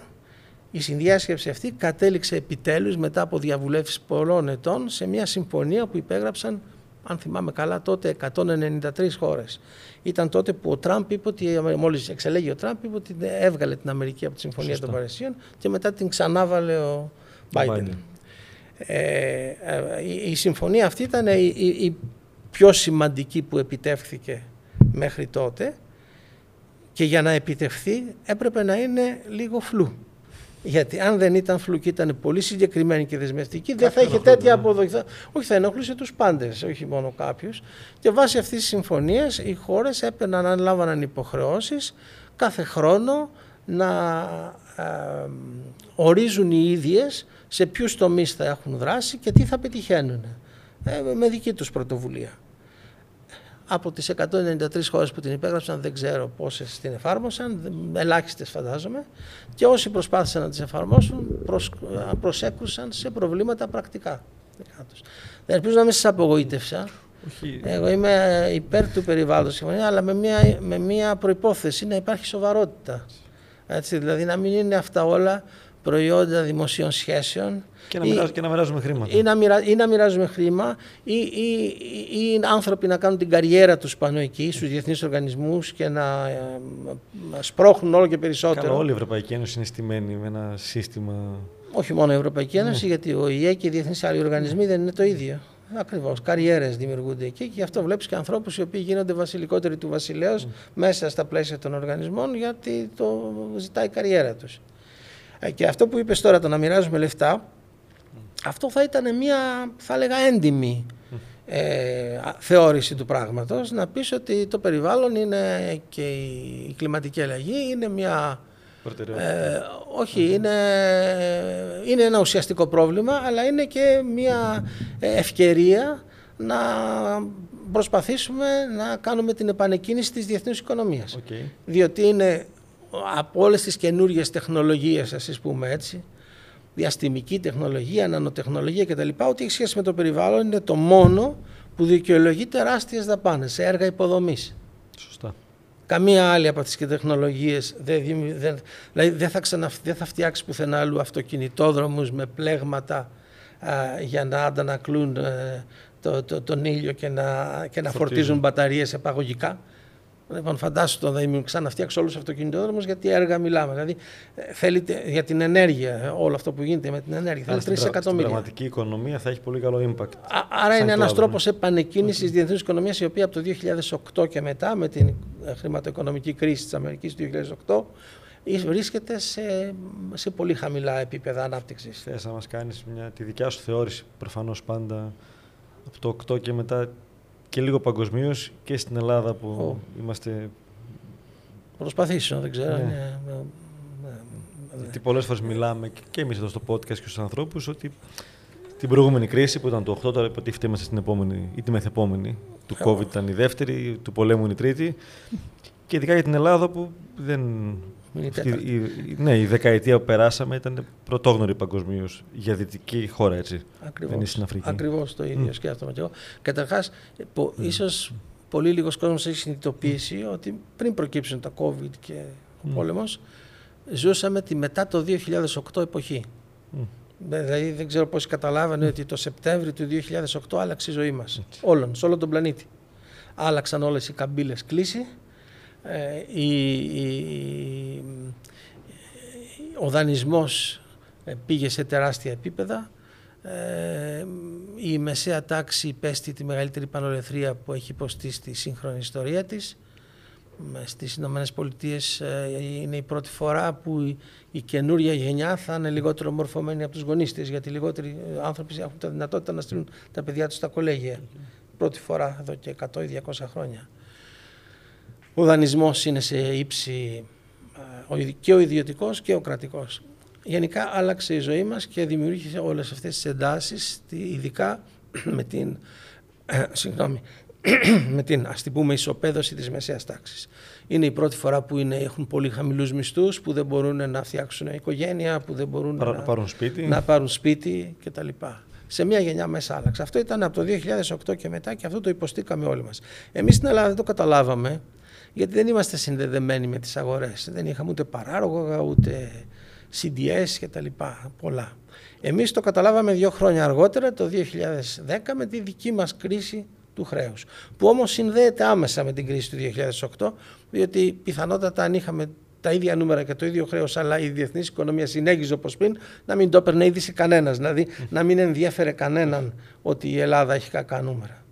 η συνδιάσκεψη αυτή κατέληξε επιτέλους μετά από διαβουλεύσεις πολλών ετών σε μια συμφωνία που υπέγραψαν αν θυμάμαι καλά, τότε 193 χώρες. Ήταν τότε που ο Τραμπ είπε ότι, μόλις εξελέγει ο Τραμπ, είπε ότι έβγαλε την Αμερική από τη Συμφωνία των Παρισίων και μετά την ξανάβαλε ο Biden. Ε, ε, η, συμφωνία αυτή ήταν η, η, πιο σημαντική που επιτεύχθηκε μέχρι τότε και για να επιτευχθεί έπρεπε να είναι λίγο φλού. Γιατί αν δεν ήταν φλουκή, ήταν πολύ συγκεκριμένη και δεσμευτική, δεν θα είχε τέτοια αποδοχή. Όχι, θα ενοχλούσε τους πάντες, όχι μόνο κάποιους. Και βάσει αυτής της συμφωνίας, οι χώρες έπαιρναν, αναλάβαναν υποχρεώσεις κάθε χρόνο να ε, ορίζουν οι ίδιες σε ποιους τομείς θα έχουν δράση και τι θα πετυχαίνουν ε, με δική τους πρωτοβουλία από τις 193 χώρες που την υπέγραψαν δεν ξέρω πόσες την εφάρμοσαν, ελάχιστες φαντάζομαι και όσοι προσπάθησαν να τις εφαρμόσουν προσ, προσέκρουσαν σε προβλήματα πρακτικά. Δεν ελπίζω να μην σας απογοήτευσα. Όχι. Εγώ είμαι υπέρ του περιβάλλοντος αλλά με μια, με μια προϋπόθεση να υπάρχει σοβαρότητα. Έτσι, δηλαδή να μην είναι αυτά όλα προϊόντα δημοσίων σχέσεων. Και να, ή, και να μοιράζουμε χρήματα. Ή να, μοιρα, ή να μοιράζουμε χρήμα, ή, ή, ή, άνθρωποι να κάνουν την καριέρα τους πάνω εκεί, στους διεθνείς οργανισμούς και να, να σπρώχνουν όλο και περισσότερο. Καλά, όλη η Ευρωπαϊκή Ένωση είναι στημένη με ένα σύστημα... Όχι μόνο η Ευρωπαϊκή Ένωση, ναι. γιατί ο ΙΕ και οι διεθνείς άλλοι οργανισμοί δεν είναι το ίδιο. Ακριβώς. Καριέρες δημιουργούνται εκεί και γι' αυτό βλέπεις και ανθρώπους οι οποίοι γίνονται βασιλικότεροι του βασιλέως mm. μέσα στα πλαίσια των οργανισμών γιατί το ζητάει η καριέρα τους. Ε, και αυτό που είπες τώρα, το να μοιράζουμε λεφτά, αυτό θα ήταν μια, θα έλεγα, έντιμη ε, θεώρηση του πράγματος. Να πεις ότι το περιβάλλον είναι και η κλιματική αλλαγή είναι μια ε, όχι, είναι, είναι ένα ουσιαστικό πρόβλημα, αλλά είναι και μια ευκαιρία να προσπαθήσουμε να κάνουμε την επανεκκίνηση της διεθνούς οικονομίας. Okay. Διότι είναι από όλες τις καινούργιες τεχνολογίες, ας πούμε έτσι, διαστημική τεχνολογία, νανοτεχνολογία κτλ. Ό,τι έχει σχέση με το περιβάλλον είναι το μόνο που δικαιολογεί τεράστιες δαπάνες σε έργα υποδομής. Σωστά. Καμία άλλη από αυτέ τι τεχνολογίες δεν, δεν, δηλαδή δεν, θα ξανα, δεν θα φτιάξει πουθενά άλλου αυτοκινητόδρομους με πλέγματα α, για να αντανακλούν ε, το, το, τον ήλιο και να, και να φορτίζουν μπαταρίες επαγωγικά. Λοιπόν, φαντάσου το να ξαναφτιάξει όλους τους αυτοκινητόδρομους, γιατί έργα μιλάμε. Δηλαδή, ε, θέλετε για την ενέργεια, όλο αυτό που γίνεται με την ενέργεια. Θέλει 3 εκατομμύρια. Στην πραγματική οικονομία θα έχει πολύ καλό impact. Α, άρα είναι ένας τρόπος επανεκκίνησης τη διεθνούς οικονομίας, η οποία από το 2008 και μετά, με την ε, χρηματοοικονομική κρίση της Αμερικής του 2008, βρίσκεται σε, σε πολύ χαμηλά επίπεδα ανάπτυξης. Θες να μας κάνεις τη δικιά σου θεώρηση, προφανώς πάντα από το 8 και μετά και λίγο παγκοσμίως και στην Ελλάδα που είμαστε. Προσπαθήσω, δεν ξέρω. Ναι. Ναι, ναι, Γιατί πολλές φορές μιλάμε και εμείς εδώ στο podcast και στους ανθρώπους ότι την προηγούμενη κρίση που ήταν το 8, τώρα υποτίθεται είμαστε στην επόμενη ή τη μεθεπόμενη. Του COVID ήταν η δεύτερη, του πολέμου είναι η τρίτη. Και ειδικά για την Ελλάδα που δεν η, ναι, η δεκαετία που περάσαμε ήταν πρωτόγνωρη παγκοσμίως για δυτική χώρα, έτσι. Ακριβώς, δεν είναι στην Αφρική. Ακριβώς το ίδιο mm. σκέφτομαι και εγώ. Καταρχάς, mm. ίσως πολύ λίγος κόσμος έχει συνειδητοποιήσει ότι πριν προκύψουν τα COVID και ο mm. πόλεμος, ζούσαμε τη μετά το 2008 εποχή. Mm. Δηλαδή δεν ξέρω πώς καταλάβανε ότι το Σεπτέμβριο του 2008 άλλαξε η ζωή μας. Όλων, σε όλο τον πλανήτη. Άλλαξαν όλες οι καμπύλες κλείσει ε, ο δανεισμός ε, πήγε σε τεράστια επίπεδα. Ε, η μεσαία τάξη υπέστη τη μεγαλύτερη πανολεθρία που έχει υποστεί στη σύγχρονη ιστορία της. Στις Ηνωμένες Πολιτείες είναι η πρώτη φορά που η, η καινούρια γενιά θα είναι λιγότερο μορφωμένη από τους γονείς της γιατί λιγότεροι άνθρωποι έχουν τη δυνατότητα να στείλουν τα παιδιά τους στα κολέγια. Πρώτη φορά εδώ και 100 ή 200 χρόνια. Ο δανεισμός είναι σε ύψη και ο ιδιωτικός και ο κρατικός. Γενικά άλλαξε η ζωή μας και δημιούργησε όλες αυτές τις εντάσεις, ειδικά με την, συγγνώμη, με την ας την πούμε ισοπαίδωση της μεσαίας τάξης. Είναι η πρώτη φορά που είναι, έχουν πολύ χαμηλούς μισθούς, που δεν μπορούν να φτιάξουν οικογένεια, που δεν μπορούν να, πάρουν σπίτι, να πάρουν σπίτι κτλ. Σε μια γενιά μέσα άλλαξε. Αυτό ήταν από το 2008 και μετά και αυτό το υποστήκαμε όλοι μας. Εμείς στην Ελλάδα δεν το καταλάβαμε γιατί δεν είμαστε συνδεδεμένοι με τις αγορές. Δεν είχαμε ούτε παράγωγα, ούτε CDS και τα λοιπά, πολλά. Εμείς το καταλάβαμε δύο χρόνια αργότερα, το 2010, με τη δική μας κρίση του χρέους, που όμως συνδέεται άμεσα με την κρίση του 2008, διότι πιθανότατα αν είχαμε τα ίδια νούμερα και το ίδιο χρέος, αλλά η διεθνής οικονομία συνέχιζε όπως πριν, να μην το έπαιρνε είδηση κανένας. Δηλαδή να μην ενδιαφέρε κανέναν ότι η Ελλάδα έχει κακά νούμερα.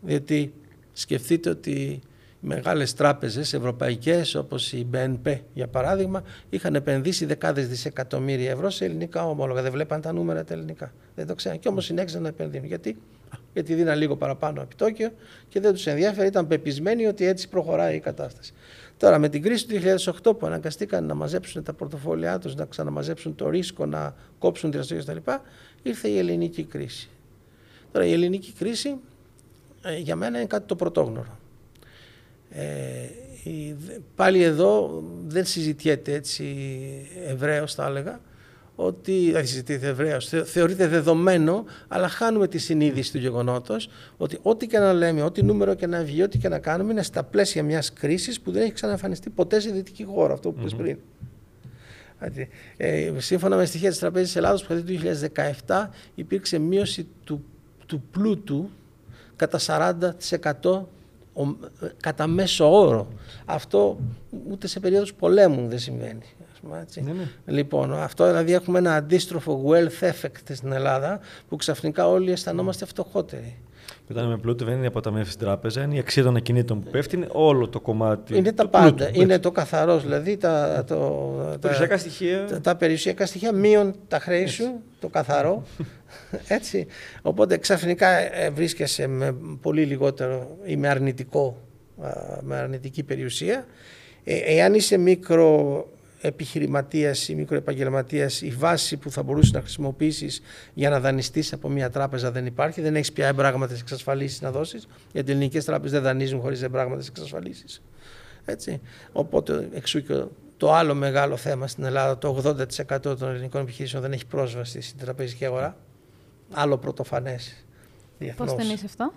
Διότι σκεφτείτε ότι μεγάλες τράπεζες ευρωπαϊκές όπως η BNP για παράδειγμα είχαν επενδύσει δεκάδες δισεκατομμύρια ευρώ σε ελληνικά ομόλογα. Δεν βλέπαν τα νούμερα τα ελληνικά. Δεν το ξέραν και όμως συνέχισαν να επενδύουν. Γιατί, Γιατί δίναν λίγο παραπάνω επιτόκιο και δεν τους ενδιαφέρει. Ήταν πεπισμένοι ότι έτσι προχωράει η κατάσταση. Τώρα με την κρίση του 2008 που αναγκαστήκαν να μαζέψουν τα πορτοφόλια τους, να ξαναμαζέψουν το ρίσκο, να κόψουν τη δραστηριότητα κτλ. ήρθε η ελληνική κρίση. Τώρα η ελληνική κρίση ε, για μένα είναι κάτι το πρωτόγνωρο. Ε, πάλι εδώ δεν συζητιέται έτσι ευρέως θα έλεγα, ότι δεν συζητείται ευρέως, θεωρείται δεδομένο, αλλά χάνουμε τη συνείδηση του γεγονότος ότι ό,τι και να λέμε, ό,τι νούμερο και να βγει, ό,τι και να κάνουμε είναι στα πλαίσια μιας κρίσης που δεν έχει ξαναεμφανιστεί ποτέ σε δυτική χώρα, αυτό που mm πριν. Ε, σύμφωνα με στοιχεία της Τραπέζης Ελλάδος που το 2017 υπήρξε μείωση του, του πλούτου κατά 40% κατά μέσο όρο. Αυτό ούτε σε περίοδους πολέμου δεν συμβαίνει. Έτσι. Ναι, ναι. Λοιπόν, αυτό δηλαδή έχουμε ένα αντίστροφο wealth effect στην Ελλάδα που ξαφνικά όλοι αισθανόμαστε φτωχότεροι. Όταν με πλούτο δεν είναι από τα στην τράπεζα, είναι η αξία των ακινήτων που πέφτει, είναι όλο το κομμάτι. Είναι τα πάντα. είναι το καθαρός, δηλαδή τα, το, τα, περιουσιακά στοιχεία. Τα, τα περιουσιακά στοιχεία μείον τα χρέη σου, το καθαρό. Έτσι. Οπότε ξαφνικά ε, βρίσκεσαι με πολύ λιγότερο ή με, αρνητικό, με αρνητική περιουσία. Ε, εάν είσαι μικρό επιχειρηματίας ή μικροεπαγγελματίας, η βάση που θα μπορούσες να χρησιμοποιήσεις για να δανειστείς από μια τράπεζα δεν υπάρχει. Δεν έχεις πια εμπράγματε εξασφαλίσεις να δώσεις, γιατί οι ελληνικές τράπεζες δεν δανείζουν χωρίς εμπράγματε εξασφαλίσεις. Έτσι. Οπότε εξού και το άλλο μεγάλο θέμα στην Ελλάδα, το 80% των ελληνικών επιχειρήσεων δεν έχει πρόσβαση στην τραπεζική αγορά. Άλλο πρωτοφανές. Πώς το εννοείς αυτό,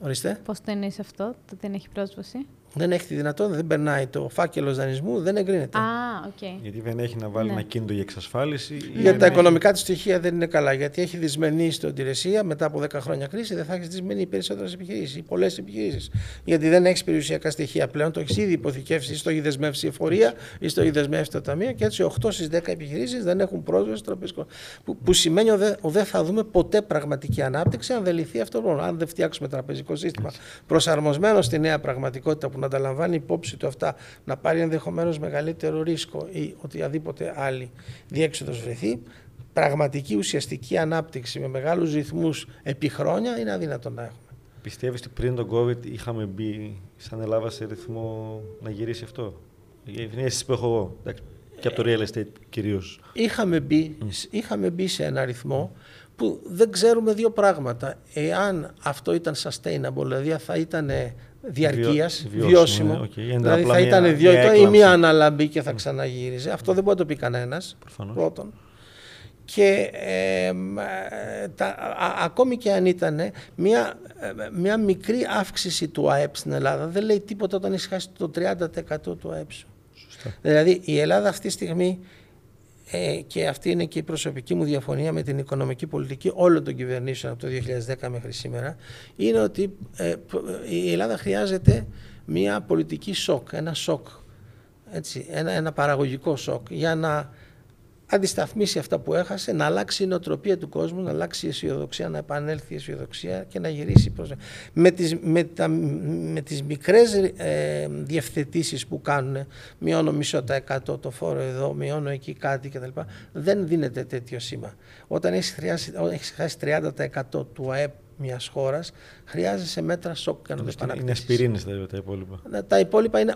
Ορίστε. Πώς το εννοείς αυτό, το δεν έχει πρόσβαση; Δεν έχει τη δυνατότητα, δεν περνάει το φάκελο δανεισμού, δεν εγκρίνεται. Α, okay. Γιατί δεν έχει να βάλει ναι. ένα κίνητο για εξασφάλιση. Γιατί τα οικονομικά της στοιχεία δεν είναι καλά. Γιατί έχει δυσμενή στην υπηρεσία μετά από 10 χρόνια κρίση, δεν θα έχεις δυσμενή περισσότερες επιχειρήσεις ή πολλές επιχειρήσεις. Γιατί δεν έχεις περιουσιακά στοιχεία πλέον, το έχεις ήδη υποθηκεύσει, ή στο έχεις δεσμεύσει η εφορία, ή στο έχεις δεσμεύσει το ταμείο και έτσι 8 στις 10 επιχειρήσεις δεν έχουν πρόσβαση στο τραπεζικό. Που, που σημαίνει ότι δεν θα δούμε ποτέ πραγματική ανάπτυξη αν δεν λυθεί αυτό το Αν δεν φτιάξουμε τραπεζικό σύστημα προσαρμοσμένο στη νέα πραγματικότητα που να τα λαμβάνει υπόψη του αυτά, να πάρει ενδεχομένως μεγαλύτερο ρίσκο ή οτιδήποτε άλλη διέξοδος βρεθεί, πραγματική ουσιαστική ανάπτυξη με μεγάλους ρυθμούς επί χρόνια είναι αδύνατο να έχουμε. Πιστεύεις ότι πριν τον COVID είχαμε μπει σαν Ελλάδα σε ρυθμό να γυρίσει αυτό; Η αίσθηση που έχω εγώ. Και από το real estate κυρίως. Είχαμε, μπει, είχαμε μπει σε ένα ρυθμό που δεν ξέρουμε δύο πράγματα. Εάν αυτό ήταν sustainable, δηλαδή θα ήταν διαρκείας, βιώσιμο. Okay. Δηλαδή θα ήταν δύο ετών ή μία αναλαμπή και θα ξαναγύριζε. Αυτό δεν μπορεί να το πει κανένας. Πρώτον. Και ε, τα, ακόμη και αν ήταν μια, μια μικρή αύξηση του ΑΕΠ στην Ελλάδα δεν λέει τίποτα όταν έχει χάσει το 30% του ΑΕΠ σου. Δηλαδή η Ελλάδα αυτή τη στιγμή ε, και αυτή είναι και η προσωπική μου διαφωνία με την οικονομική πολιτική όλων των κυβερνήσεων από το 2010 μέχρι σήμερα, είναι ότι ε, η Ελλάδα χρειάζεται μια πολιτική σοκ, ένα σοκ, έτσι, ένα, ένα παραγωγικό σοκ για να αντισταθμίσει αυτά που έχασε, να αλλάξει η νοοτροπία του κόσμου, να αλλάξει η αισιοδοξία, να επανέλθει η αισιοδοξία και να γυρίσει προς... Με τις, με τα, με τις μικρές ε, διευθετήσεις που κάνουν, μειώνω μισό τα εκατό το φόρο εδώ, μειώνω εκεί κάτι κτλ. Δεν δίνεται τέτοιο σήμα. Όταν έχεις χάσει 30% του ΑΕΠ μιας χώρας, χρειάζεσαι μέτρα σοκ για να το επανακτήσει. Είναι ασπιρίνε τα, τα υπόλοιπα. Ναι, τα υπόλοιπα είναι,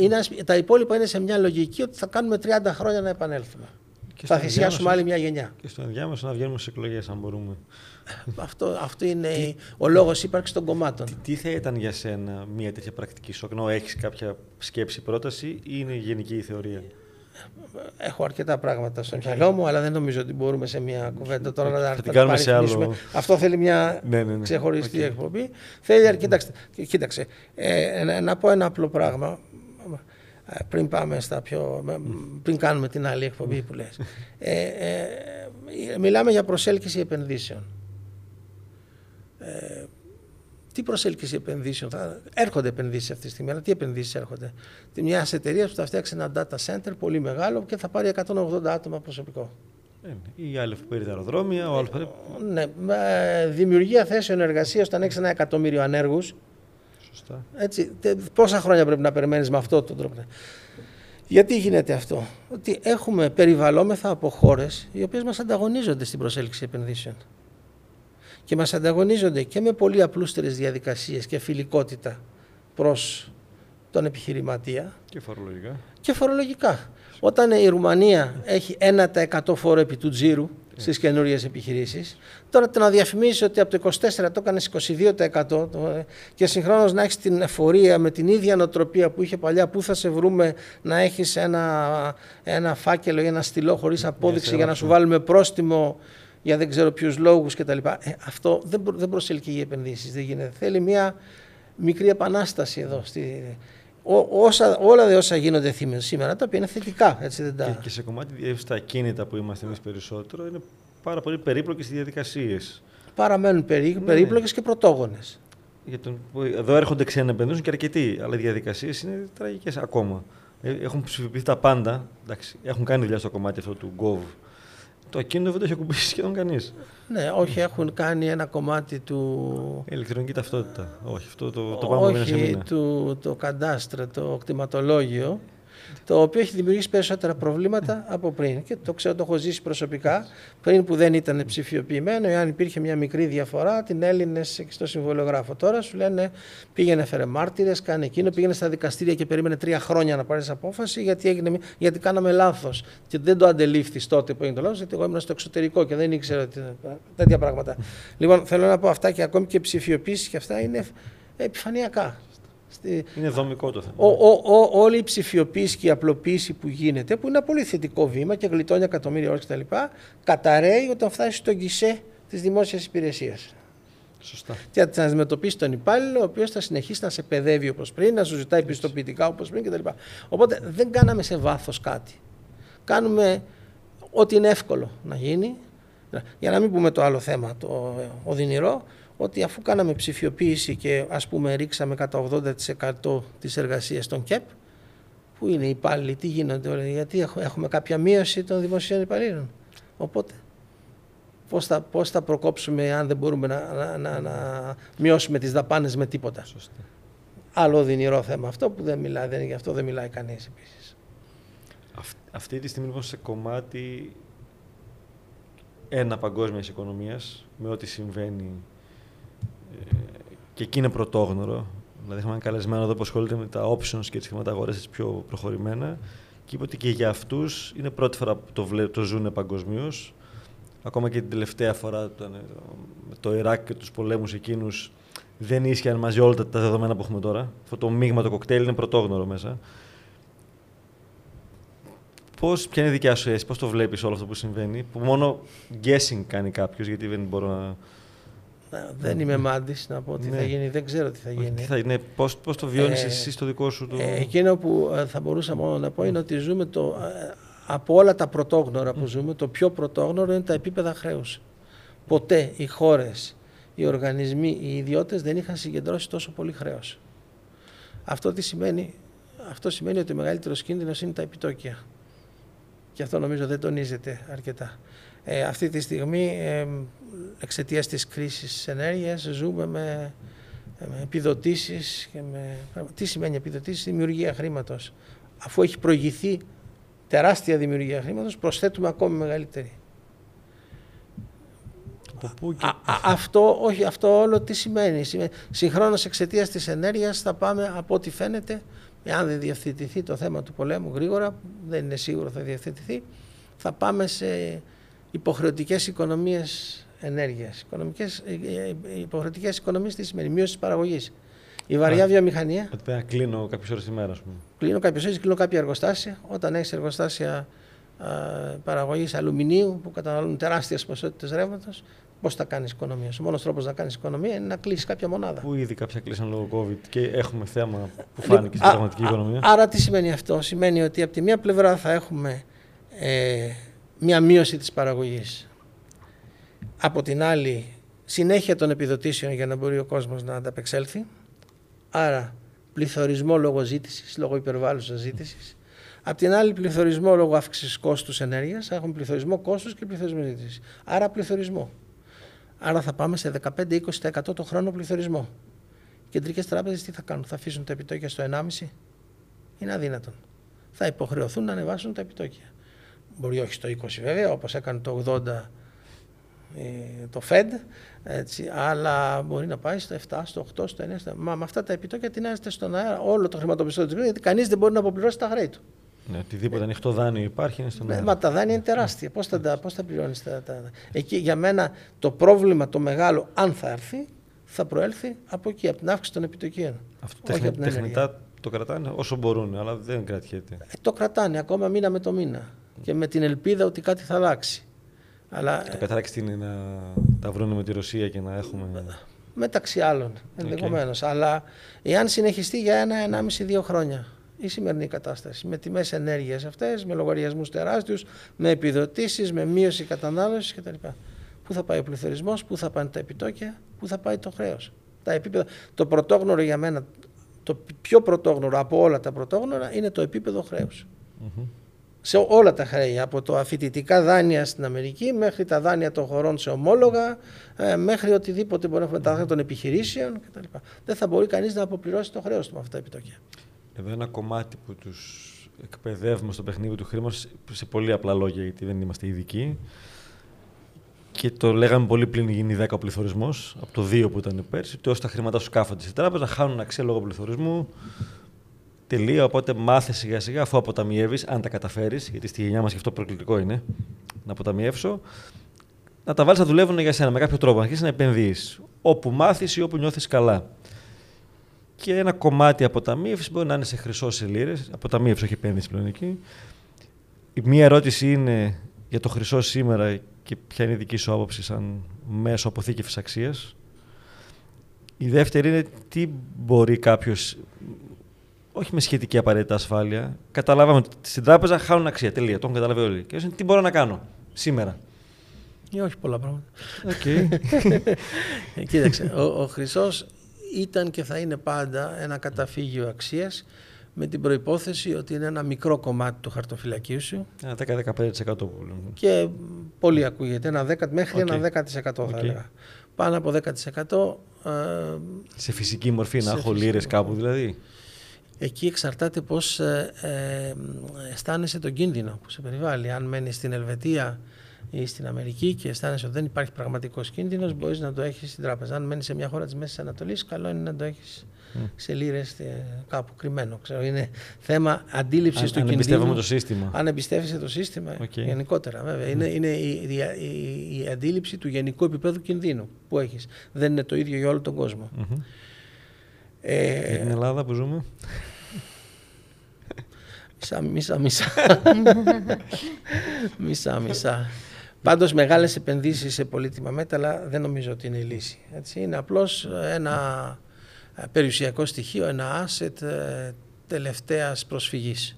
είναι, τα υπόλοιπα είναι σε μια λογική ότι θα κάνουμε 30 χρόνια να επανέλθουμε θα θυσιάσουμε άλλη μια γενιά. Και στο ενδιάμεσο να βγαίνουμε στις εκλογές, αν μπορούμε. αυτό, αυτό είναι τι, ο λόγος ύπαρξης των κομμάτων. Τι, τι, θα ήταν για σένα μια τέτοια πρακτική σοκ, ενώ έχεις κάποια σκέψη, πρόταση ή είναι γενική η θεωρία; Έχω αρκετά πράγματα στο μυαλό μου, αλλά δεν νομίζω ότι μπορούμε σε μια κουβέντα τώρα να τα κάνουμε σε άλλο. Αυτό θέλει μια ναι, ναι, ναι. ξεχωριστή okay. εκπομπή. Θέλει, κοίταξε, κοίταξε ε, να πω ένα απλό πράγμα ε, πριν πάμε στα πιο... πριν κάνουμε την άλλη εκπομπή που λες. Ε, ε, μιλάμε για προσέλκυση επενδύσεων. Ε, τι προσέλκυση επενδύσεων, θα, έρχονται επενδύσεις αυτή τη στιγμή, αλλά τι επενδύσεις έρχονται; Μιας εταιρείας που θα φτιάξει ένα data center πολύ μεγάλο και θα πάρει 180 άτομα προσωπικό. Ή άλλη που παίρνει τα αεροδρόμια. Ο άλλος... ναι, δημιουργία θέσεων εργασίας όταν έχεις ένα εκατομμύριο ανέργους, Σωστά. Έτσι, πόσα χρόνια πρέπει να περιμένεις με αυτό τον τρόπο; Γιατί γίνεται αυτό, Ότι έχουμε περιβαλλόμεθα από χώρες οι οποίες μας ανταγωνίζονται στην προσέλκυση επενδύσεων. Και μας ανταγωνίζονται και με πολύ απλούστερες διαδικασίες και φιλικότητα προς τον επιχειρηματία. Και φορολογικά. Και φορολογικά. Όταν η Ρουμανία έχει 1% φόρο επί του τζίρου, στις καινούριες επιχειρήσεις. Τώρα το να διαφημίσει ότι από το 24% το έκανες 22% και συγχρόνως να έχεις την εφορία με την ίδια νοοτροπία που είχε παλιά, πού θα σε βρούμε να έχεις ένα, ένα φάκελο ή ένα στυλό χωρίς απόδειξη για να σου βάλουμε πρόστιμο για δεν ξέρω ποιους λόγους κτλ. Ε, αυτό δεν, δεν προσελκύει επενδύσεις. Δεν γίνεται. Θέλει μια μικρή επανάσταση εδώ. Στη, όσα, όλα δε όσα γίνονται σήμερα, τα οποία είναι θετικά. Έτσι δεν τα... Και, και σε κομμάτι στα κίνητα που είμαστε εμείς περισσότερο, είναι πάρα πολύ περίπλοκες οι διαδικασίες. Παραμένουν περί, ναι. περίπλοκες και πρωτόγονες. τον, εδώ έρχονται ξένοι να επενδύσουν και αρκετοί, αλλά οι διαδικασίες είναι τραγικές ακόμα. Ε, έχουν ψηφιοποιηθεί τα πάντα. Εντάξει, έχουν κάνει δουλειά στο κομμάτι αυτό του Gov. Το ακίνητο δεν το έχει ακουμπήσει σχεδόν κανείς. Ναι, όχι, έχουν κάνει ένα κομμάτι του. Ηλεκτρονική ταυτότητα. Όχι, αυτό το, το πάμε Όχι, του, το καντάστρο, το κτηματολόγιο το οποίο έχει δημιουργήσει περισσότερα προβλήματα από πριν. Και το ξέρω, το έχω ζήσει προσωπικά. Πριν που δεν ήταν ψηφιοποιημένο, εάν υπήρχε μια μικρή διαφορά, την Έλληνες στο συμβολογράφο. Τώρα σου λένε πήγαινε, φέρε μάρτυρες, κάνε εκείνο, πήγαινε στα δικαστήρια και περίμενε τρία χρόνια να πάρεις απόφαση γιατί, έγινε, γιατί κάναμε λάθος. Και δεν το αντελήφθης τότε που έγινε το λάθος, γιατί εγώ ήμουν στο εξωτερικό και δεν ήξερα τέτοια πράγματα. λοιπόν, θέλω να πω αυτά και ακόμη και ψηφιοποίησης και αυτά είναι επιφανειακά. Είναι δομικό το θέμα. Ο, ο, ο, όλη η ψηφιοποίηση και η απλοποίηση που γίνεται, που είναι ένα πολύ θετικό βήμα και γλιτώνει εκατομμύρια ώρες κτλ., καταραίει όταν φτάσει στο γκισέ της δημόσιας υπηρεσίας. Σωστά. Και θα αντιμετωπίσει τον υπάλληλο, ο οποίος θα συνεχίσει να σε παιδεύει όπως πριν, να σου ζητάει πιστοποιητικά όπως πριν κτλ. Οπότε δεν κάναμε σε βάθος κάτι. Κάνουμε ό,τι είναι εύκολο να γίνει. Για να μην πούμε το άλλο θέμα, το οδυνηρό, ότι αφού κάναμε ψηφιοποίηση και ας πούμε ρίξαμε κατά 80% της εργασίας των ΚΕΠ, που είναι οι υπάλληλοι, τι γίνονται, γιατί έχουμε κάποια μείωση των δημοσίων υπαλλήλων. Οπότε, πώς θα, πώς θα προκόψουμε αν δεν μπορούμε να, να, να, να μειώσουμε τις δαπάνες με τίποτα; Σωστά. Άλλο δυνηρό θέμα αυτό που δεν μιλάει, δεν, γι' αυτό δεν μιλάει κανείς επίσης. αυτή τη στιγμή λοιπόν σε κομμάτι ένα παγκόσμιας οικονομίας με ό,τι συμβαίνει και εκεί είναι πρωτόγνωρο. Δηλαδή, έχουμε ένα καλεσμένο εδώ που ασχολείται με τα options και τις χρηματαγορές πιο προχωρημένα. Και είπε ότι και για αυτούς είναι πρώτη φορά που το, το ζουν παγκοσμίως. Ακόμα και την τελευταία φορά το, με το Ιράκ και τους πολέμους εκείνους δεν ίσχυαν μαζί όλα τα, δεδομένα που έχουμε τώρα. Αυτό το μείγμα, το κοκτέιλ είναι πρωτόγνωρο μέσα. Πώς, ποια είναι η δικιά σου αίσθηση, πώς το βλέπεις όλο αυτό που συμβαίνει, που μόνο guessing κάνει κάποιος, γιατί δεν μπορώ να δεν είμαι μάντης να πω τι θα ναι. γίνει, δεν ξέρω τι θα γίνει. Τι θα, ναι, πώς, πώς το βιώνεις ε, εσύ στο δικό σου το... Ε, εκείνο που ε, θα μπορούσα μόνο να πω είναι ότι ζούμε το, ε, από όλα τα πρωτόγνωρα που ζούμε, το πιο πρωτόγνωρο είναι τα επίπεδα χρέους. Ποτέ οι χώρες, οι οργανισμοί, οι ιδιώτες δεν είχαν συγκεντρώσει τόσο πολύ χρέος. Αυτό τι σημαίνει, αυτό σημαίνει ότι ο μεγαλύτερος κίνδυνος είναι τα επιτόκια. Και αυτό νομίζω δεν τονίζεται αρκετά. Ε, αυτή τη στιγμή ε, εξαιτίας της κρίσης ενέργειας ζούμε με, με επιδοτήσεις και με... Τι σημαίνει επιδοτήσεις, δημιουργία χρήματος. Αφού έχει προηγηθεί τεράστια δημιουργία χρήματος, προσθέτουμε ακόμη μεγαλύτερη. αυτό, όχι, αυτό όλο τι σημαίνει. σημαίνει συγχρόνως εξαιτίας της ενέργειας θα πάμε από ό,τι φαίνεται, αν δεν διευθετηθεί το θέμα του πολέμου γρήγορα, δεν είναι σίγουρο θα διευθετηθεί, θα πάμε σε υποχρεωτικές οικονομίες ενέργειας. Οικονομικές, ε, ε, υποχρεωτικές οικονομίες τι σημαίνει, μείωση της παραγωγής. Η βαριά βιομηχανία. Ότι πρέπει να κλείνω κάποιες ώρες τη μέρα, ας πούμε. Κλείνω κάποιες ώρες, κλείνω κάποια εργοστάσια. Όταν έχεις εργοστάσια παραγωγής αλουμινίου που καταναλώνουν τεράστιες ποσότητες ρεύματος, πώς θα κάνεις οικονομία. Ο μόνος τρόπος να κάνεις οικονομία είναι να κλείσεις κάποια μονάδα. Που ήδη κάποια κλείσαν λόγω COVID και έχουμε θέμα που φάνηκε στην πραγματική οικονομία; Άρα τι σημαίνει αυτό; Σημαίνει ότι από τη μία πλευρά θα έχουμε ε, μια μείωση της παραγωγής. Από την άλλη, συνέχεια των επιδοτήσεων για να μπορεί ο κόσμος να ανταπεξέλθει. Άρα, πληθωρισμό λόγω ζήτησης, λόγω υπερβάλλουσας ζήτησης. Απ' την άλλη, πληθωρισμό λόγω αύξησης κόστους ενέργειας. Έχουμε πληθωρισμό κόστους και πληθωρισμό ζήτησης. Άρα, πληθωρισμό. Άρα θα πάμε σε 15-20% το χρόνο πληθωρισμό. Οι κεντρικές τράπεζες τι θα κάνουν, θα αφήσουν τα επιτόκια στο 1,5. Είναι αδύνατον. Θα υποχρεωθούν να ανεβάσουν τα επιτόκια. Μπορεί όχι στο 20 βέβαια, όπως έκανε το 80 ε, το Fed, έτσι, αλλά μπορεί να πάει στο 7, στο 8, στο 9. Μα με αυτά τα επιτόκια τεινάζεται στον αέρα όλο το χρηματοπιστωτικό, γιατί κανείς δεν μπορεί να αποπληρώσει τα χρέη του. Ναι, οτιδήποτε ανοιχτό δάνειο υπάρχει είναι στον ναι, αέρα. Μα τα δάνεια είναι τεράστια. Πώς θα, πώς θα πληρώνεις τα, τα. Εκεί για μένα το πρόβλημα το μεγάλο, αν θα έρθει, θα προέλθει από εκεί, από την αύξηση των επιτοκίων. Αυτό τεχνη, τεχνητά το κρατάνε όσο μπορούν, αλλά δεν κρατιέται. Ε, το κρατάνε ακόμα μήνα με το μήνα και με την ελπίδα ότι κάτι θα αλλάξει. Αλλά, το κατάραξη είναι να τα βρουν με τη Ρωσία και να έχουμε. Μεταξύ άλλων ενδεχομένως. Αλλά εάν συνεχιστεί για ένα, ενάμιση-δύο χρόνια η σημερινή κατάσταση με τιμές ενέργειας αυτές, με λογαριασμούς τεράστιους, με επιδοτήσεις, με μείωση κατανάλωσης κτλ. Πού θα πάει ο πληθωρισμός, πού θα πάνε τα επιτόκια, πού θα πάει το χρέος. Τα επίπεδα. Το πρωτόγνωρο για μένα, το πιο πρωτόγνωρο από όλα τα πρωτόγνωρα είναι το επίπεδο Σε όλα τα χρέη, από το αφητητικά δάνεια στην Αμερική μέχρι τα δάνεια των χωρών σε ομόλογα, ε, μέχρι οτιδήποτε μπορεί να έχουμε τα δάνεια των επιχειρήσεων κτλ. Δεν θα μπορεί κανείς να αποπληρώσει το χρέος του με αυτά τα επιτόκια. Εδώ ένα κομμάτι που τους εκπαιδεύουμε στο παιχνίδι του χρήματος σε πολύ απλά λόγια, γιατί δεν είμαστε ειδικοί, και το λέγαμε πολύ πριν γίνει 10 ο πληθωρισμός, από το 2 που ήταν πέρσι, ότι όσοι τα χρήματά σου κάθονται στην τράπεζα χάνουν αξία λόγω πληθωρισμού. Τελεία. Οπότε μάθε σιγά σιγά, αφού αποταμιεύεις, αν τα καταφέρεις, γιατί στη γενιά μας και αυτό προκλητικό είναι, να αποταμιεύσω, να τα βάλεις να δουλεύουν για σένα με κάποιο τρόπο, να αρχίσεις να επενδύεις. Όπου μάθεις ή όπου νιώθεις καλά. Και ένα κομμάτι αποταμίευσης μπορεί να είναι σε χρυσός σε λίρε, αποταμίευση, όχι επένδυση πλέον εκεί. Η μία ερώτηση είναι για το χρυσό σήμερα και ποια είναι η δική σου άποψη σαν μέσο αποθήκευσης αξίας. Η δεύτερη είναι τι μπορεί κάποιος, όχι με σχετική απαραίτητα ασφάλεια, καταλάβαμε ότι στην τράπεζα χάνουν αξία. Τελεία. Το έχουν καταλάβει όλοι. Και τι μπορώ να κάνω σήμερα; Ή όχι πολλά πράγματα. Okay. Ε, κοίταξε, ο, ο Χρυσός ήταν και θα είναι πάντα ένα καταφύγιο αξίας με την προϋπόθεση ότι είναι ένα μικρό κομμάτι του χαρτοφυλακίου σου. Ένα 10-15% που Και πολύ ακούγεται, ένα 10, μέχρι ένα 10% θα έλεγα. Πάνω από 10%. Ε, σε φυσική μορφή, να έχω λίρες κάπου δηλαδή. Εκεί εξαρτάται πώς ε, ε, αισθάνεσαι τον κίνδυνο που σε περιβάλλει. Αν μένεις στην Ελβετία ή στην Αμερική και αισθάνεσαι ότι δεν υπάρχει πραγματικός κίνδυνος, μπορείς να το έχεις στην τράπεζα. Αν μένεις σε μια χώρα της Μέσης Ανατολής, καλό είναι να το έχεις σε λίρες ε, κάπου κρυμμένο. Ξέρω. Είναι θέμα αντίληψης του κινδύνου. Αν εμπιστεύομαι το σύστημα. Αν εμπιστεύεσαι το σύστημα, okay. γενικότερα βέβαια. Είναι, είναι η, η, η, αντίληψη του γενικού επίπεδου κινδύνου που έχεις. Δεν είναι το ίδιο για όλο τον κόσμο. Mm-hmm. Ε, για την Ελλάδα που ζούμε. Μισά, μισά, μισά. μισά, μισά. Πάντως μεγάλες επενδύσεις σε πολύτιμα μέταλλα δεν νομίζω ότι είναι η λύση. Έτσι. Είναι απλώς ένα ε, περιουσιακό στοιχείο, ένα asset ε, τελευταίας προσφυγής.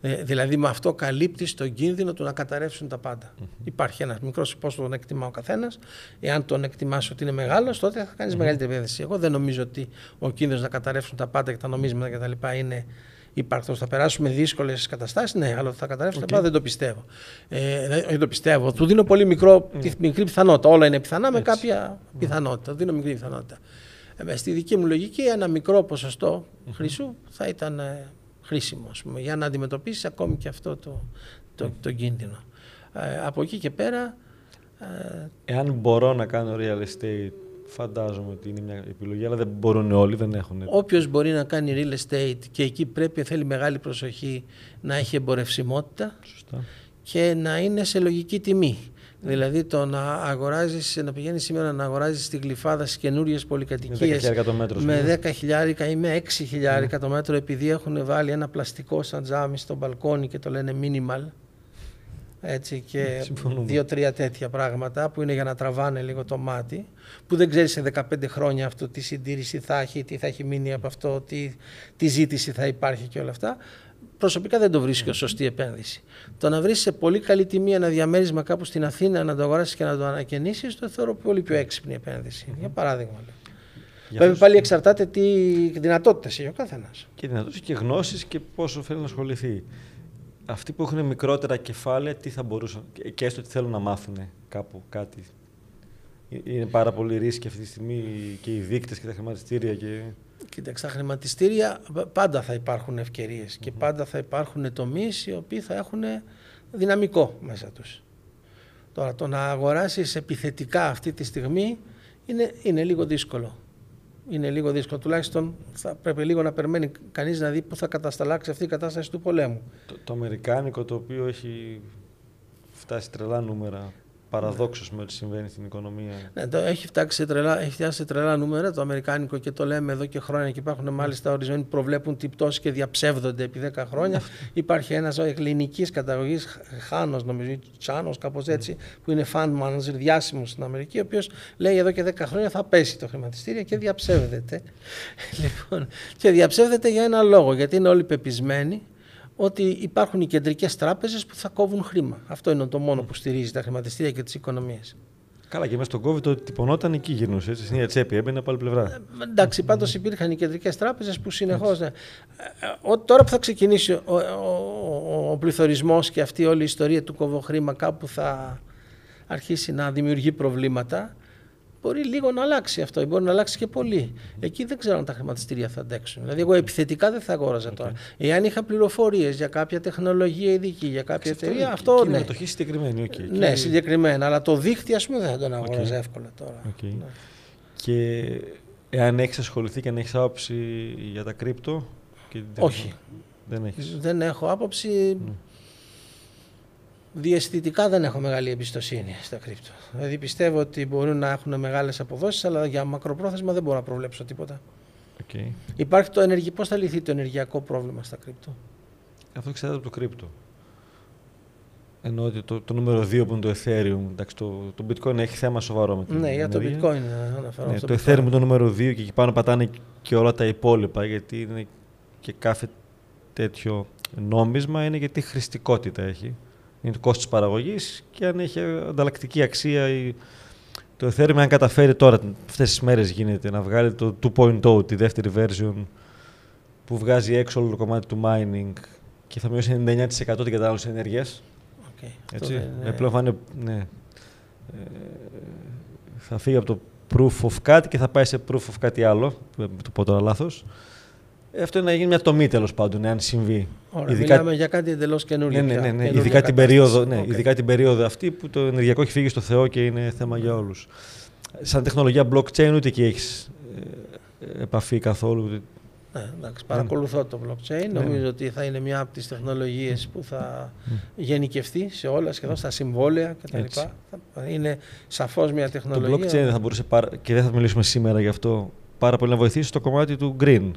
Ε, δηλαδή με αυτό καλύπτει τον κίνδυνο του να καταρρεύσουν τα παντα Υπάρχει ένας μικρός πόσο τον εκτιμά ο καθένας. Εάν τον εκτιμάς ότι είναι μεγάλος, τότε θα κάνεις μεγαλύτερη επένδυση. Εγώ δεν νομίζω ότι ο κίνδυνος να καταρρεύσουν τα πάντα και τα νομίσματα κτλ. είναι υπαρκτός. Θα περάσουμε δύσκολες καταστάσεις, ναι, αλλά θα καταρρεύσουν τα πάντα δεν το πιστεύω. Ε, δεν το πιστεύω. Του δίνω πολύ μικρό, μικρή πιθανότητα. Όλα είναι πιθανά με κάποια πιθανότητα. Του δίνω μικρή πιθανότητα. Ε, στη δική μου λογική ένα μικρό ποσοστό χρυσού θα ήταν ε, χρήσιμο πούμε, για να αντιμετωπίσεις ακόμη και αυτό το, το, το κίνδυνο. Ε, από εκεί και πέρα... Εάν μπορώ να κάνω real estate, φαντάζομαι ότι είναι μια επιλογή, αλλά δεν μπορούν όλοι, δεν έχουν. Όποιος μπορεί να κάνει real estate και εκεί πρέπει, θέλει μεγάλη προσοχή να έχει εμπορευσιμότητα Σωστά. και να είναι σε λογική τιμή. Δηλαδή το να αγοράζεις, να πηγαίνεις σήμερα να αγοράζεις τη γλυφάδα στις καινούριες πολυκατοικίες με 10 χιλιάρικα ή με 6 χιλιάρικα ναι. το μέτρο, επειδή έχουν βάλει ένα πλαστικό σαν τζάμι στο μπαλκόνι και το λένε minimal. Έτσι και δύο-τρία τέτοια πράγματα που είναι για να τραβάνε λίγο το μάτι, που δεν ξέρεις σε 15 χρόνια αυτό τι συντήρηση θα έχει, τι θα έχει μείνει από αυτό, τι, τι ζήτηση θα υπάρχει και όλα αυτά προσωπικά δεν το βρίσκω σωστή επένδυση. Το να βρεις σε πολύ καλή τιμή ένα διαμέρισμα κάπου στην Αθήνα, να το αγοράσεις και να το ανακαινήσεις, το θεωρώ πολύ πιο έξυπνη επένδυση. Για παράδειγμα. Βέβαια πάλι εξαρτάται τι δυνατότητες έχει ο καθένας. Και δυνατότητες και γνώσεις και πόσο θέλει να ασχοληθεί. Αυτοί που έχουν μικρότερα κεφάλαια, τι θα μπορούσαν, και έστω ότι θέλουν να μάθουν κάπου κάτι. Ε, είναι πάρα πολύ ρίσκοι αυτή τη στιγμή και οι δείκτες και τα χρηματιστήρια. Και... Κοίταξε, στα χρηματιστήρια πάντα θα υπάρχουν και πάντα θα υπάρχουν τομείς οι οποίοι θα έχουν δυναμικό μέσα τους. Τώρα το να αγοράσεις επιθετικά αυτή τη στιγμή είναι, είναι λίγο δύσκολο. Είναι λίγο δύσκολο. Τουλάχιστον θα πρέπει λίγο να περιμένει κανείς να δει πού θα κατασταλάξει αυτή η κατάσταση του πολέμου. Το, το αμερικάνικο το οποίο έχει φτάσει τρελά νούμερα παραδόξως με ό,τι συμβαίνει στην οικονομία. Ναι, το έχει, φτάσει σε τρελά, έχει φτάσει σε τρελά νούμερα το αμερικάνικο και το λέμε εδώ και χρόνια και υπάρχουν μάλιστα ορισμένοι που προβλέπουν την πτώση και διαψεύδονται επί 10 χρόνια. Υπάρχει ένας ελληνικής καταγωγής, Χάνος νομίζω, Τσάνος, κάπως έτσι, που είναι fan manager διάσημος στην Αμερική, ο οποίος λέει εδώ και 10 χρόνια θα πέσει το χρηματιστήριο και διαψεύδεται. λοιπόν, και διαψεύδεται για ένα λόγο, γιατί είναι όλοι πεπισμένοι ότι υπάρχουν οι κεντρικές τράπεζες που θα κόβουν χρήμα. Αυτό είναι το μόνο που στηρίζει τα χρηματιστήρια και τις οικονομίες. Καλά, και μέσα στον COVID το τυπωνόταν εκεί γυρνούσε. Έτσι, στην τσέπη, έμπαινε από άλλη πλευρά. Ε, εντάξει, πάντως υπήρχαν οι κεντρικές τράπεζες που συνεχώς. Ναι. Ε, τώρα που θα ξεκινήσει ο, ο, ο, ο πληθωρισμός και αυτή όλη η ιστορία του κοβοχρήμα κάπου θα αρχίσει να δημιουργεί προβλήματα, μπορεί λίγο να αλλάξει αυτό, μπορεί να αλλάξει και πολύ. Εκεί δεν ξέρω αν τα χρηματιστήρια θα αντέξουν. Δηλαδή, εγώ επιθετικά δεν θα αγόραζα τώρα. Εάν είχα πληροφορίες για κάποια τεχνολογία ειδική, για κάποια εταιρεία, αυτό. Και ναι. μετοχή συγκεκριμένη. Okay. Ναι, συγκεκριμένα. Αλλά το δίκτυο, ας πούμε, δεν θα τον αγόραζα okay. εύκολα τώρα. Okay. Ναι. Και εάν έχεις ασχοληθεί και αν έχεις άποψη για τα κρύπτο. Όχι. Δεν, έχεις. δεν έχω άποψη. Ναι διαισθητικά δεν έχω μεγάλη εμπιστοσύνη στα κρύπτο. Δηλαδή πιστεύω ότι μπορούν να έχουν μεγάλες αποδόσεις, αλλά για μακροπρόθεσμα δεν μπορώ να προβλέψω τίποτα. Okay. Υπάρχει το ενεργει... Πώς θα λυθεί το ενεργειακό πρόβλημα στα κρύπτο; Αυτό εξαρτάται από το κρύπτο. Ενώ ότι το, το νούμερο 2 που είναι το Ethereum, εντάξει, το, το Bitcoin έχει θέμα σοβαρό με την Ναι, για το Bitcoin αναφέρω. Ναι, το Ethereum είναι το νούμερο 2 και εκεί πάνω πατάνε και όλα τα υπόλοιπα, γιατί είναι και κάθε τέτοιο νόμισμα είναι γιατί χρηστικότητα έχει είναι το κόστος παραγωγής και αν έχει ανταλλακτική αξία η... το Ethereum αν καταφέρει τώρα αυτές τις μέρες γίνεται να βγάλει το 2.0 τη δεύτερη version που βγάζει έξω όλο το κομμάτι του mining και θα μειώσει 99% την κατανάλωση ενέργειας. Okay. Έτσι. Είναι... Πλέον θα, είναι, ναι, ε, θα φύγει από το proof of κάτι και θα πάει σε proof of κάτι άλλο, το πω τώρα λάθος. Ε, αυτό είναι να γίνει μια τομή τέλος πάντων, αν συμβεί. Ωραία, ειδικά... Μιλάμε για κάτι εντελώς καινούργιο. Ναι, ναι, ναι, ναι. Ειδικά, την περίοδο, ναι, okay. ειδικά την περίοδο αυτή που το ενεργειακό έχει φύγει στο Θεό και είναι θέμα για όλους. Σαν τεχνολογία blockchain ούτε εκεί έχεις ε, επαφή καθόλου. Ναι, εντάξει, παρακολουθώ το blockchain. Ναι. Νομίζω ότι θα είναι μια από τις τεχνολογίες που θα γενικευτεί σε όλα, σχεδόν στα συμβόλαια κτλ. Είναι σαφώς μια τεχνολογία. Το blockchain θα μπορούσε πάρα, και δεν θα μιλήσουμε σήμερα γι' αυτό πάρα πολύ να βοηθήσει στο κομμάτι του green.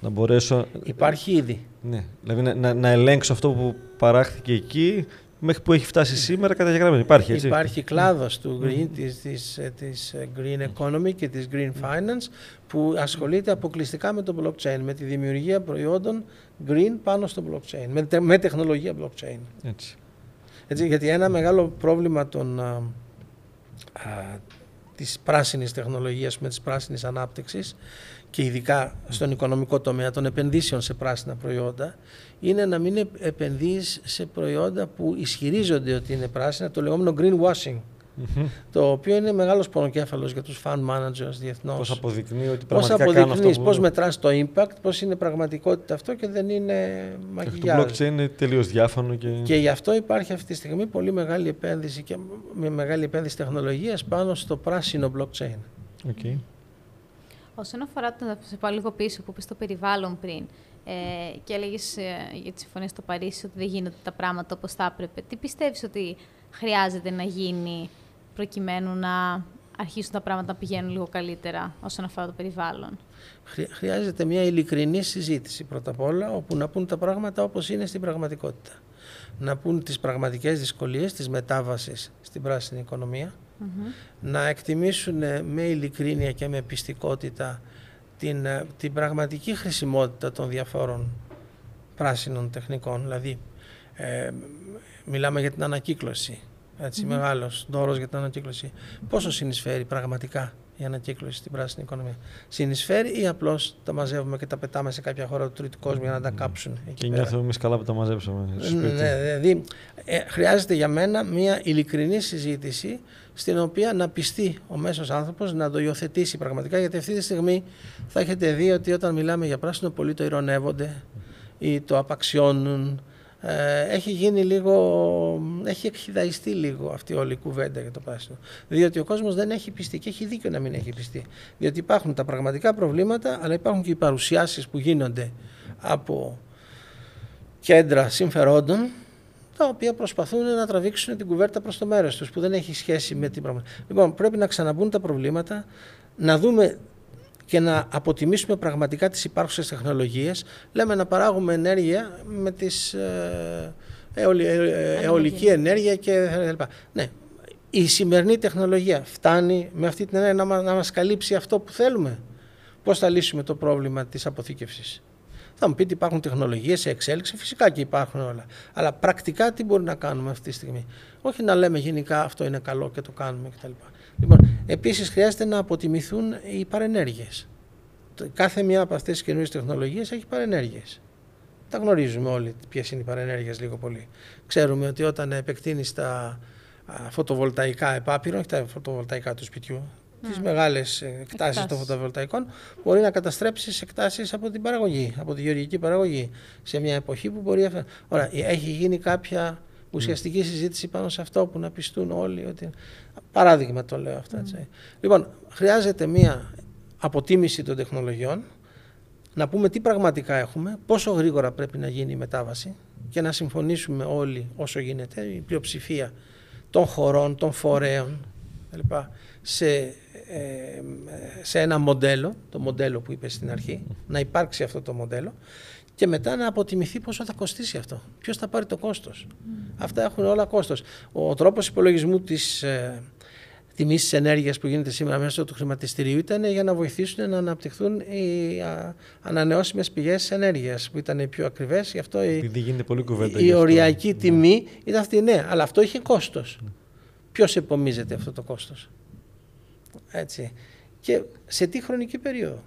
Να μπορέσω... Υπάρχει ήδη. Ναι, δηλαδή να, να, να ελέγξω αυτό που παράχθηκε εκεί μέχρι που έχει φτάσει σήμερα καταγεγραμμένο. Υπάρχει, έτσι; Υπάρχει κλάδος του green, της, της, της green economy και της green finance που ασχολείται αποκλειστικά με το blockchain, με τη δημιουργία προϊόντων green πάνω στο blockchain, με, με τεχνολογία blockchain. Έτσι. έτσι. Γιατί ένα μεγάλο πρόβλημα των, α, α, της πράσινης τεχνολογίας, με της πράσινης ανάπτυξης, και ειδικά στον οικονομικό τομέα των επενδύσεων σε πράσινα προϊόντα είναι να μην επενδύεις σε προϊόντα που ισχυρίζονται ότι είναι πράσινα, το λεγόμενο greenwashing. Mm-hmm. Το οποίο είναι μεγάλος πονοκέφαλος για τους fund managers διεθνώς. Πώς αποδεικνύει ότι πραγματικά πώς κάνω αυτό. Πώς μετράς το impact, πώς είναι πραγματικότητα αυτό και δεν είναι μαγειριά. Το blockchain είναι τελείως διάφανο. Και... και γι' αυτό υπάρχει αυτή τη στιγμή πολύ μεγάλη επένδυση και με μεγάλη επένδυση τεχνολογίας πάνω στο πράσινο blockchain. Okay. Όσον αφορά το, σε πάω λίγο πίσω που είπες το περιβάλλον πριν ε, και έλεγες ε, για τη συμφωνία στο Παρίσι ότι δεν γίνονται τα πράγματα όπως θα έπρεπε, τι πιστεύεις ότι χρειάζεται να γίνει προκειμένου να αρχίσουν τα πράγματα να πηγαίνουν λίγο καλύτερα όσον αφορά το περιβάλλον; Χρειάζεται μια ειλικρινή συζήτηση πρώτα απ' όλα, όπου να πούν τα πράγματα όπως είναι στην πραγματικότητα. Να πούν τις πραγματικές δυσκολίες της μετάβασης στην πράσινη οικονομία, να εκτιμήσουν με ειλικρίνεια και με πιστικότητα την, ε, την πραγματική χρησιμότητα των διαφόρων πράσινων τεχνικών. Δηλαδή, ε, μιλάμε για την ανακύκλωση, έτσι, mm-hmm. μεγάλος δώρος για την ανακύκλωση. Πόσο συνεισφέρει πραγματικά η ανακύκλωση στην πράσινη οικονομία. Συνεισφέρει ή απλώς τα μαζεύουμε και τα πετάμε σε κάποια χώρα του τρίτου κόσμου για να τα κάψουν. και νιώθουμε εμείς καλά που τα μαζέψαμε. Ναι, δηλαδή ε, χρειάζεται για μένα μια ειλικρινή συζήτηση στην οποία να πιστεί ο μέσος άνθρωπος να το υιοθετήσει πραγματικά γιατί αυτή τη στιγμή θα έχετε δει ότι όταν μιλάμε για πράσινο πολλοί το ηρωνεύονται ή το απαξιώνουν ε, έχει γίνει λίγο, έχει εκχυδαϊστεί λίγο αυτή όλη η κουβέντα για το πράσινο. Διότι ο κόσμος δεν έχει πιστεί και έχει δίκιο να μην έχει πιστεί. Διότι υπάρχουν τα πραγματικά προβλήματα, αλλά υπάρχουν και οι παρουσιάσεις που γίνονται από κέντρα συμφερόντων τα οποία προσπαθούν να τραβήξουν την κουβέρτα προς το μέρος τους, που δεν έχει σχέση με την πραγματικότητα. Λοιπόν, πρέπει να ξαναμπούν τα προβλήματα, να δούμε και να αποτιμήσουμε πραγματικά τις υπάρχουσες τεχνολογίες. Λέμε να παράγουμε ενέργεια με τις ε, αιωλη, ε, αιωλική ενέργεια και Ναι, η σημερινή τεχνολογία φτάνει με αυτή την ενέργεια να, να μας καλύψει αυτό που θέλουμε. Πώς θα λύσουμε το πρόβλημα της αποθήκευσης; Θα μου πείτε υπάρχουν τεχνολογίες σε εξέλιξη, φυσικά και υπάρχουν όλα. Αλλά πρακτικά τι μπορεί να κάνουμε αυτή τη στιγμή; Όχι να λέμε γενικά αυτό είναι καλό και το κάνουμε κτλ. Λοιπόν, επίσης χρειάζεται να αποτιμηθούν οι παρενέργειες. Κάθε μία από αυτές τις καινούριες τεχνολογίες έχει παρενέργειες. Τα γνωρίζουμε όλοι ποιες είναι οι παρενέργειες λίγο πολύ. Ξέρουμε ότι όταν επεκτείνεις τα φωτοβολταϊκά επάπειρο, όχι τα φωτοβολταϊκά του σπιτιού, mm. τις μεγάλες εκτάσεις των φωτοβολταϊκών, μπορεί να καταστρέψεις εκτάσεις από την παραγωγή, από τη γεωργική παραγωγή. Σε μια εποχή που μπορεί. Ωραία, έχει γίνει κάποια ουσιαστική συζήτηση πάνω σε αυτό που να πιστούν όλοι. Ότι... Παράδειγμα το λέω αυτό. Έτσι. Λοιπόν, χρειάζεται μια αποτίμηση των τεχνολογιών, να πούμε τι πραγματικά έχουμε, πόσο γρήγορα πρέπει να γίνει η μετάβαση και να συμφωνήσουμε όλοι όσο γίνεται, η πλειοψηφία των χωρών, των φορέων σε, ε, σε ένα μοντέλο, το μοντέλο που είπες στην αρχή, να υπάρξει αυτό το μοντέλο και μετά να αποτιμηθεί πόσο θα κοστίσει αυτό. Ποιος θα πάρει το κόστος. Αυτά έχουν όλα κόστος. Ο τρόπος υπολογισμού της ε, τιμής της ενέργειας που γίνεται σήμερα μέσω του χρηματιστηρίου ήταν για να βοηθήσουν να αναπτυχθούν οι ανανεώσιμες πηγές ενέργειας που ήταν οι πιο ακριβές. Γι' αυτό η, γίνεται πολύ κουβέντα η οριακή ναι. τιμή ήταν αυτή. Ναι, αλλά αυτό είχε κόστος. Mm. Ποιος επομίζεται αυτό το κόστος; Έτσι. Και σε τι χρονική περίοδο;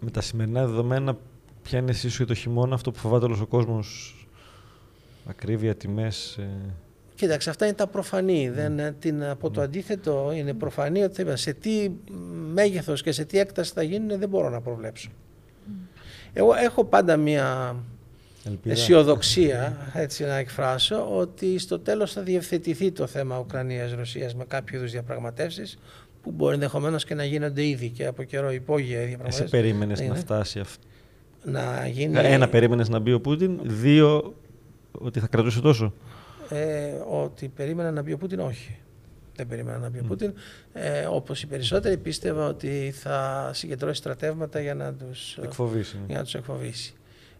Με τα σημερινά δεδομένα, ποια είναι εσύ το χειμώνα αυτό που φοβάται όλος ο κόσμος, ακρίβεια, τιμές. Ε... Κοίταξε, αυτά είναι τα προφανή. Δεν, ε, την, από το αντίθετο είναι προφανή ότι σε τι μέγεθος και σε τι έκταση θα γίνουν δεν μπορώ να προβλέψω. Εγώ έχω πάντα μία Ελπίδα. αισιοδοξία, έτσι να εκφράσω, ότι στο τέλος θα διευθετηθεί το θέμα Ουκρανίας-Ρωσίας με κάποιο είδους διαπραγματεύσεις που μπορεί ενδεχομένως και να γίνονται ήδη και από καιρό υπόγεια διαπραγματεύσεις. Εσύ περίμενες να φτάσει αυτό. Να γίνει... Ένα, περίμενες να μπει ο Πούτιν. Δύο, ότι θα κρατούσε τόσο; Ε, ότι περίμενα να μπει ο Πούτιν, όχι. Δεν περίμενα να μπει ο Πούτιν. Ε, όπως οι περισσότεροι πίστευα ότι θα συγκεντρώσει στρατεύματα για να τους εκφοβήσει. Για να τους εκφοβήσει.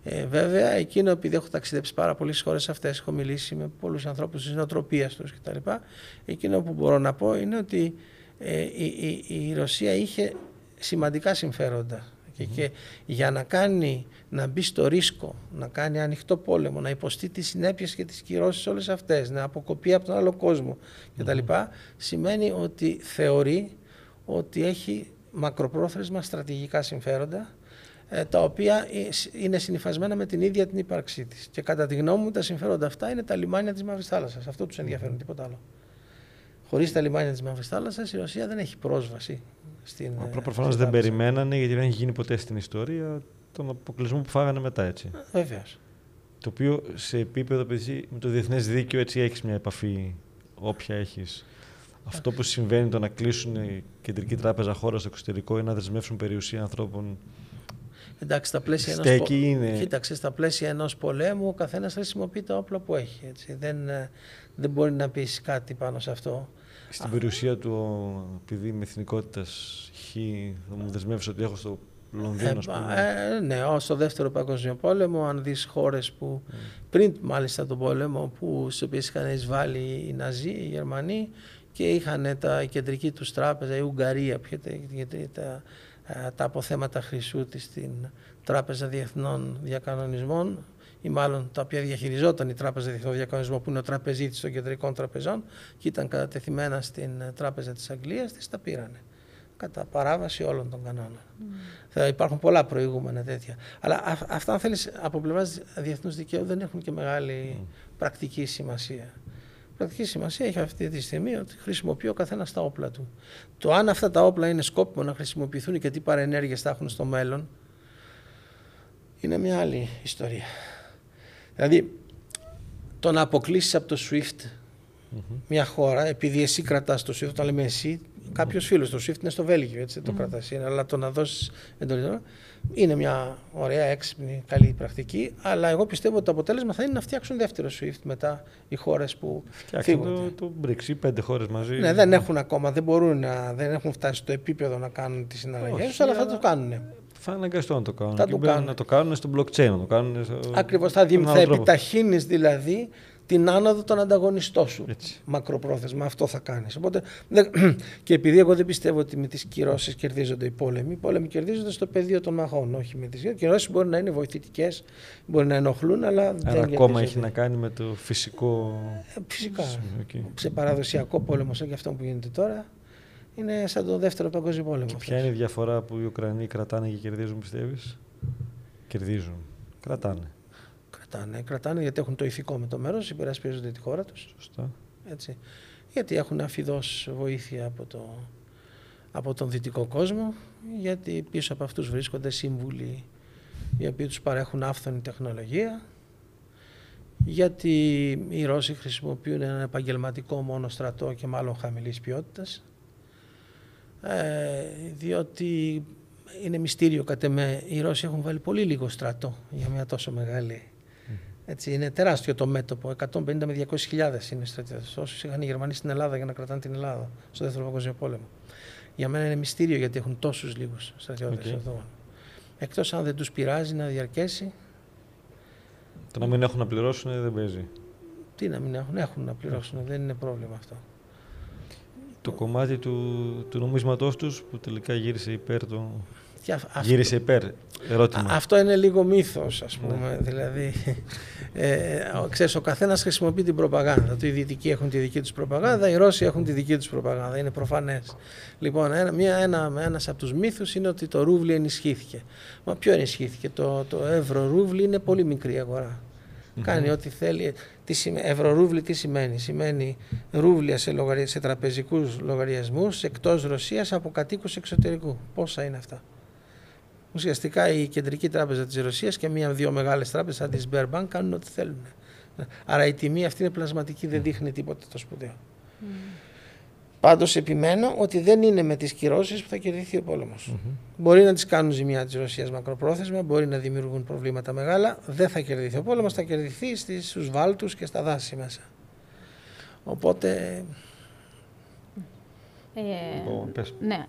Ε, βέβαια, εκείνο επειδή έχω ταξιδέψει πάρα πολλές χώρες αυτές, έχω μιλήσει με πολλούς ανθρώπους της νοοτροπίας τους κτλ. Εκείνο που μπορώ να πω είναι ότι ε, η, η, η Ρωσία είχε σημαντικά συμφέροντα και, για να κάνει, να μπει στο ρίσκο, να κάνει ανοιχτό πόλεμο, να υποστεί τις συνέπειες και τις κυρώσεις όλες αυτές, να αποκοπεί από τον άλλο κόσμο κτλ. Σημαίνει ότι θεωρεί ότι έχει μακροπρόθεσμα στρατηγικά συμφέροντα ε, τα οποία είναι συνειφασμένα με την ίδια την ύπαρξή της. Και κατά τη γνώμη μου τα συμφέροντα αυτά είναι τα λιμάνια της Μαύρης Θάλασσας. Αυτό τους ενδιαφέρουν, τίποτα άλλο. Χωρίς τα λιμάνια της Μαύρης Θάλασσας η Ρωσία δεν έχει πρόσβαση στην. Απλά ε, προφανώς δεν περιμένανε γιατί δεν έχει γίνει ποτέ στην ιστορία τον αποκλεισμό που φάγανε μετά έτσι. Βεβαίως. Το οποίο σε επίπεδο παιδί, με το διεθνές δίκαιο έτσι έχεις μια επαφή, όποια έχεις. Αυτό που συμβαίνει το να κλείσουν η κεντρική τράπεζα χώρα στο εξωτερικό ή να δεσμεύσουν περιουσία ανθρώπων. Εντάξει, στα πλαίσια ενός, είναι... Κοίταξε, στα πλαίσια ενός πολέμου ο καθένας χρησιμοποιεί τα όπλα που έχει. Έτσι. Δεν, ε, δεν μπορεί να πεις κάτι πάνω σε αυτό. Στην περιουσία του, επειδή με εθνικότητας χ, θα μου δεσμεύσεις ότι έχω στο Λονδίνο, ε, ε, ναι, στο δεύτερο παγκόσμιο πόλεμο, αν δεις χώρες που mm. πριν μάλιστα τον πόλεμο, που, στις οποίες είχαν εισβάλει οι Ναζί, οι Γερμανοί και είχαν τα, η κεντρική τους τράπεζα, η Ουγγαρία, που είχε τα, τα αποθέματα χρυσού της στην Τράπεζα Διεθνών Διακανονισμών, ή μάλλον τα οποία διαχειριζόταν η Τράπεζα Διεθνών Διακανονισμού, που είναι ο τραπεζίτης των κεντρικών τραπεζών και ήταν κατατεθειμένα στην ε, Τράπεζα της Αγγλίας, τι τα πήρανε. Κατά παράβαση όλων των κανόνων. Mm. Θα υπάρχουν πολλά προηγούμενα τέτοια. Αλλά α, αυτά, αν θέλεις, από πλευράς διεθνούς δικαίου δεν έχουν και μεγάλη mm. πρακτική σημασία. Πρακτική σημασία έχει αυτή τη στιγμή ότι χρησιμοποιεί ο καθένας τα όπλα του. Το αν αυτά τα όπλα είναι σκόπιμο να χρησιμοποιηθούν και τι παρενέργειες θα έχουν στο μέλλον, είναι μια άλλη ιστορία. Δηλαδή, το να αποκλείσεις από το SWIFT μια χώρα, επειδή εσύ κρατάς το SWIFT, όταν λέμε εσύ, κάποιος φίλος. Το SWIFT είναι στο Βέλγιο, έτσι δεν το κρατάς. Αλλά το να δώσεις εντολή είναι μια ωραία, έξυπνη, καλή πρακτική. Αλλά εγώ πιστεύω ότι το αποτέλεσμα θα είναι να φτιάξουν δεύτερο SWIFT μετά οι χώρες που φτιάξουν το, το BRICS, πέντε χώρες μαζί. Ναι, δεν έχουν ακόμα, δεν μπορούν να, δεν έχουν φτάσει στο επίπεδο να κάνουν τις συναλλαγές τους, αλλά θα το κάνουν. Θα αναγκαστούν να το κάνουν. Θα το κάνουν. Να το κάνουν στο blockchain, να το κάνουν. Στο... Ακριβώς. Θα, θα επιταχύνεις δηλαδή την άνοδο των ανταγωνιστών σου. Έτσι. Μακροπρόθεσμα, αυτό θα κάνεις. Οπότε, και επειδή εγώ δεν πιστεύω ότι με τις κυρώσεις κερδίζονται οι πόλεμοι, οι πόλεμοι κερδίζονται στο πεδίο των μαχών, όχι με τις κυρώσεις. Οι κυρώσει μπορεί να είναι βοηθητικές, μπορεί να ενοχλούν, αλλά Άρα δεν ακόμα έχει να κάνει με το φυσικό. Ε, φυσικά. Okay. Σε παραδοσιακό πόλεμο, σαν και αυτό που γίνεται τώρα, είναι σαν το δεύτερο παγκόσμιο πόλεμο. Και ποια είναι η διαφορά που οι Ουκρανοί κρατάνε και κερδίζουν, πιστεύεις; Κερδίζουν. Κρατάνε κρατάνε. Κρατάνε γιατί έχουν το ηθικό με το μέρος, υπερασπίζονται τη χώρα τους. Σωστά. Έτσι. Γιατί έχουν αφιδώς βοήθεια από, το, από τον δυτικό κόσμο, γιατί πίσω από αυτούς βρίσκονται σύμβουλοι οι οποίοι τους παρέχουν άφθονη τεχνολογία, γιατί οι Ρώσοι χρησιμοποιούν ένα επαγγελματικό μόνο στρατό και μάλλον χαμηλής ποιότητας, ε, διότι είναι μυστήριο κατά με, οι Ρώσοι έχουν βάλει πολύ λίγο στρατό για μια τόσο μεγάλη έτσι, είναι τεράστιο το μέτωπο. 150 με 200 χιλιάδες είναι στρατιώτε. Όσου είχαν οι Γερμανοί στην Ελλάδα για να κρατάνε την Ελλάδα στο δεύτερο παγκόσμιο πόλεμο. Για μένα είναι μυστήριο γιατί έχουν τόσους λίγους στρατιώτες okay. εδώ. Εκτός αν δεν τους πειράζει να διαρκέσει. Το να μην έχουν να πληρώσουν δεν παίζει. Τι να μην έχουν, έχουν να πληρώσουν, δεν είναι πρόβλημα αυτό. Το κομμάτι του, του νομίσματός τους που τελικά γύρισε υπέρ το, Γύρισε υπέρ. Ερώτημα. αυτό είναι λίγο μύθος, ας πούμε. Ναι. Δηλαδή, ε, ξέρεις, ο καθένας χρησιμοποιεί την προπαγάνδα. Οι Δυτικοί έχουν τη δική τους προπαγάνδα, οι Ρώσοι έχουν τη δική τους προπαγάνδα. Είναι προφανές. Λοιπόν, ένα, μια, ένα, ένας από τους μύθους είναι ότι το ρούβλι ενισχύθηκε. Μα ποιο ενισχύθηκε; Το, το ευρώ ρούβλι είναι πολύ μικρή αγορά. Κάνει ό,τι θέλει. Τι σημαίνει, ευρωρούβλι τι σημαίνει; Σημαίνει ρούβλια σε, λογαρια, σε τραπεζικούς λογαριασμούς εκτός Ρωσίας από κατοίκους εξωτερικού. Πόσα είναι αυτά; Ουσιαστικά η Κεντρική Τράπεζα της Ρωσίας και μία-δύο μεγάλες τράπεζες σαν της Sberbank κάνουν ό,τι θέλουν. Άρα η τιμή αυτή είναι πλασματική, δεν δείχνει τίποτα το σπουδαίο. Mm. Πάντως επιμένω ότι δεν είναι με τις κυρώσεις που θα κερδιθεί ο πόλεμος. Μπορεί να τις κάνουν ζημιά της Ρωσίας μακροπρόθεσμα, μπορεί να δημιουργούν προβλήματα μεγάλα. Δεν θα κερδιθεί ο πόλεμος, θα κερδιθεί στους βάλτους και στα δάση μέσα. Οπότε ε, λοιπόν, ναι,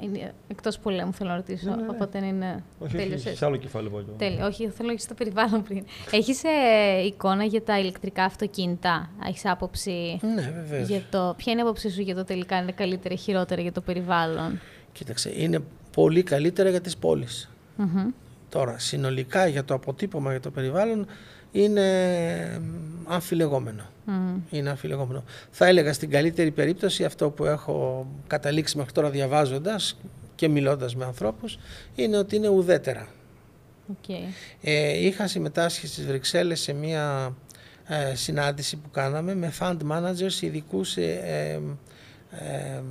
εκτός πολέμου θέλω να ρωτήσω. Ναι, ναι, ναι. Οπότε είναι. Όχι, όχι, σε άλλο κεφάλαιο. Τέλειο. Όχι, θέλω να στο περιβάλλον πριν. Έχεις ε, εικόνα για τα ηλεκτρικά αυτοκίνητα; Έχεις άποψη. Ναι, βεβαίως. Για το... Ποια είναι η άποψή σου για το τελικά είναι καλύτερα ή χειρότερα για το περιβάλλον; Κοίταξε, είναι πολύ καλύτερα για τις πόλεις. Τώρα, συνολικά για το αποτύπωμα για το περιβάλλον είναι αμφιλεγόμενο. Mm. Είναι αμφιλεγόμενο. Θα έλεγα στην καλύτερη περίπτωση αυτό που έχω καταλήξει μέχρι τώρα διαβάζοντας και μιλώντας με ανθρώπους είναι ότι είναι ουδέτερα. Okay. Ε, είχα συμμετάσχει στις Βρυξέλλες σε μια ε, συνάντηση που κάναμε με fund managers ειδικούς σε ε, ε,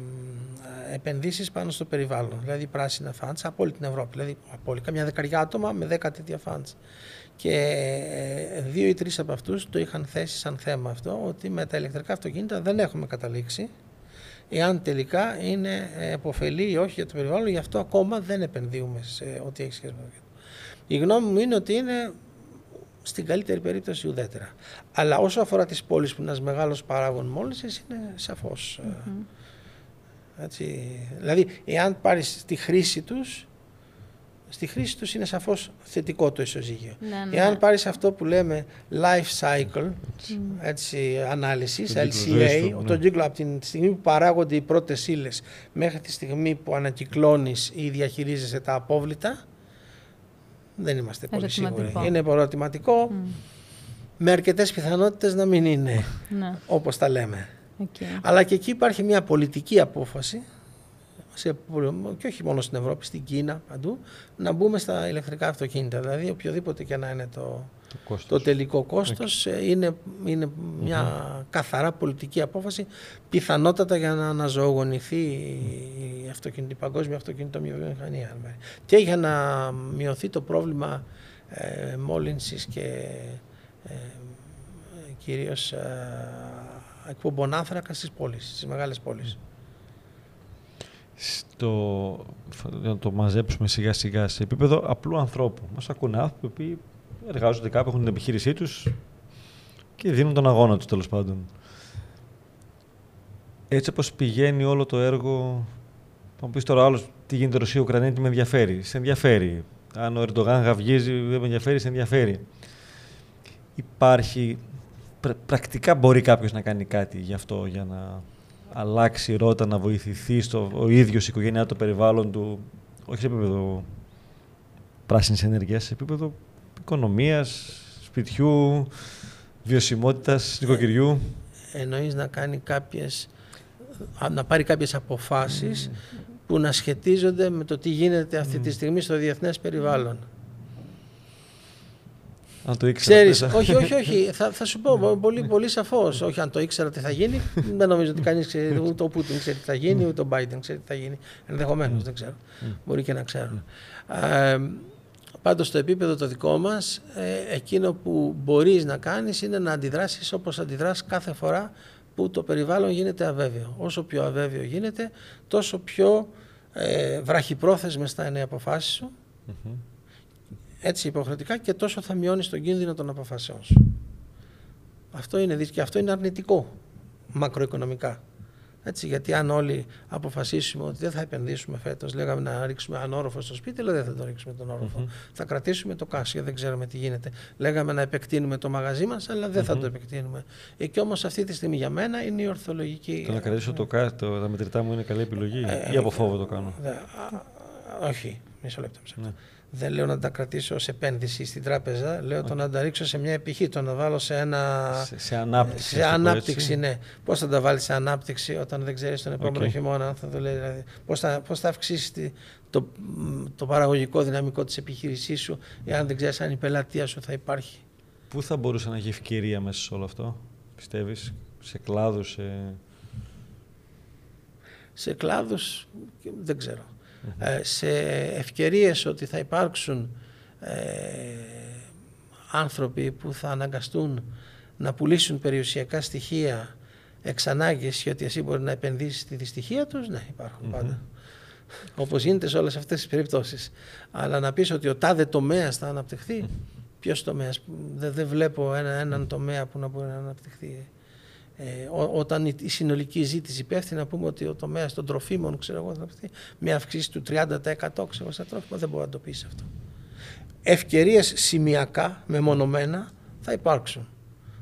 επενδύσεις πάνω στο περιβάλλον, δηλαδή πράσινα funds από όλη την Ευρώπη, δηλαδή από όλη, καμιά δεκαριά άτομα με δέκα τέτοια funds. Και ε, δύο ή τρεις από αυτούς το είχαν θέσει σαν θέμα αυτό, ότι με τα ηλεκτρικά αυτοκίνητα δεν έχουμε καταλήξει εάν τελικά είναι επωφελή ή όχι για το περιβάλλον, γι' αυτό ακόμα δεν επενδύουμε σε ό,τι έχει σχέση με το Η γνώμη μου είναι ότι είναι στην καλύτερη περίπτωση ουδέτερα. Αλλά όσο αφορά τις πόλεις που είναι ένας μεγάλος παράγων μόλις, είναι σαφώς. Mm-hmm. Έτσι. Δηλαδή, εάν πάρεις τη χρήση τους, στη χρήση τους είναι σαφώς θετικό το ισοζύγιο. Ναι, ναι. Εάν πάρεις αυτό που λέμε life cycle, έτσι, ανάλυσης, LCA, το, ναι. κύκλο από την στιγμή που παράγονται οι πρώτες ύλες μέχρι τη στιγμή που ανακυκλώνεις ή διαχειρίζεσαι τα απόβλητα, δεν είμαστε πολύ σίγουροι. Είναι ερωτηματικό, mm. με αρκετές πιθανότητες να μην είναι, ναι. όπως τα λέμε. Okay. Αλλά και εκεί υπάρχει μια πολιτική απόφαση σε, και όχι μόνο στην Ευρώπη, στην Κίνα, παντού, να μπούμε στα ηλεκτρικά αυτοκίνητα. Δηλαδή, οποιοδήποτε και να είναι το, το, το τελικό κόστος, okay. είναι, είναι μια καθαρά πολιτική απόφαση, πιθανότατα για να αναζωογονηθεί η, αυτοκίνητη, η παγκόσμια αυτοκινητομηχανία. Και για να μειωθεί το πρόβλημα ε, μόλυνσης και ε, κυρίως ε, εκπομπών άνθρακα στις πόλεις, στις μεγάλες πόλεις. Στο, να το μαζέψουμε σιγά σιγά σε επίπεδο απλού ανθρώπου. Μας ακούνε άνθρωποι που εργάζονται κάπου, έχουν την επιχείρησή τους και δίνουν τον αγώνα τους τέλος πάντων. Έτσι όπως πηγαίνει όλο το έργο, θα μου πεις τώρα άλλος τι γίνεται Ρωσία-Ουκρανία, τι με ενδιαφέρει. Σε ενδιαφέρει. Αν ο Ερντογάν γαυγίζει, δεν με ενδιαφέρει, σε ενδιαφέρει. Υπάρχει, πρακτικά μπορεί κάποιος να κάνει κάτι γι' αυτό, για να αλλάξει η ρότα, να βοηθηθεί στο, ο ίδιος η οικογένειά, το περιβάλλον του, όχι σε επίπεδο πράσινης ενέργειας, σε επίπεδο οικονομίας, σπιτιού, βιωσιμότητας, νοικοκυριού. Εννοείς να κάνει κάποιες, να πάρει κάποιες αποφάσεις που να σχετίζονται με το τι γίνεται αυτή τη στιγμή στο διεθνές περιβάλλον. Αν το ήξερα. Ξέρεις, όχι, όχι, όχι. Θα, θα σου πω πολύ, πολύ σαφώς. όχι, αν το ήξερα τι θα γίνει. δεν νομίζω ότι κανείς ξέρει. Ούτε ο Πούτιν ξέρει τι θα γίνει, ούτε ο Μπάιντεν ξέρει τι θα γίνει. Ενδεχομένως, δεν ξέρω. Μπορεί και να ξέρουν. Ε, πάντως στο επίπεδο το δικό μας, ε, εκείνο που μπορείς να κάνεις είναι να αντιδράσεις όπως αντιδράς κάθε φορά που το περιβάλλον γίνεται αβέβαιο. Όσο πιο αβέβαιο γίνεται, τόσο πιο ε, βραχυπρόθεσμες θα είναι οι αποφάσεις σου έτσι υποχρεωτικά και τόσο θα μειώνεις τον κίνδυνο των αποφασεών σου. Αυτό είναι, και αυτό είναι αρνητικό μακροοικονομικά. Έτσι, γιατί αν όλοι αποφασίσουμε ότι δεν θα επενδύσουμε φέτος, λέγαμε να ρίξουμε ανώροφο στο σπίτι, λέω δεν θα το ρίξουμε τον οροφο Θα κρατήσουμε το κάσιο, δεν ξέρουμε τι γίνεται. Λέγαμε να επεκτείνουμε το μαγαζί μας, αλλά δεν θα το επεκτείνουμε. Ε, και όμως αυτή τη στιγμή για μένα είναι η ορθολογική. Το να κρατήσω το κάσιο, τα μετρητά μου είναι καλή επιλογή, ε, ή από φόβο το κάνω; Δε, όχι, μισό λεπτό. Μισό δεν λέω να τα κρατήσω σε επένδυση στην τράπεζα, λέω το να τα ρίξω σε μια επιχείρηση, το να βάλω σε ένα... Σε, σε ανάπτυξη. Σε ανάπτυξη, ναι. Πώς θα τα βάλεις σε ανάπτυξη όταν δεν ξέρεις τον επόμενο okay. χειμώνα, θα το λέει, δηλαδή. Πώς θα, πώς θα αυξήσεις το, το παραγωγικό δυναμικό της επιχείρησής σου, εάν δεν ξέρεις αν η πελατεία σου θα υπάρχει. Πού θα μπορούσε να έχει ευκαιρία μέσα σε όλο αυτό, πιστεύεις, σε κλάδους, σε... Σε κλάδους, δεν ξέρω. Ε, σε ευκαιρίες ότι θα υπάρξουν ε, άνθρωποι που θα αναγκαστούν να πουλήσουν περιουσιακά στοιχεία εξ ανάγκης γιατί εσύ μπορεί να επενδύσεις τη δυστυχία τους, ναι υπάρχουν πάντα. Όπως γίνεται σε όλες αυτές τις περιπτώσεις. Αλλά να πεις ότι ο τάδε τομέας θα αναπτυχθεί, ποιος τομέας, δεν, δεν βλέπω ένα, έναν τομέα που να μπορεί να αναπτυχθεί ε, όταν η, συνολική ζήτηση πέφτει, να πούμε ότι ο τομέας των τροφίμων, ξέρω εγώ, θα πέφτει με αυξήσεις του 30% ξέρω, στα τρόφιμα, δεν μπορεί να το πει αυτό. Ευκαιρίες σημειακά, μεμονωμένα, θα υπάρξουν.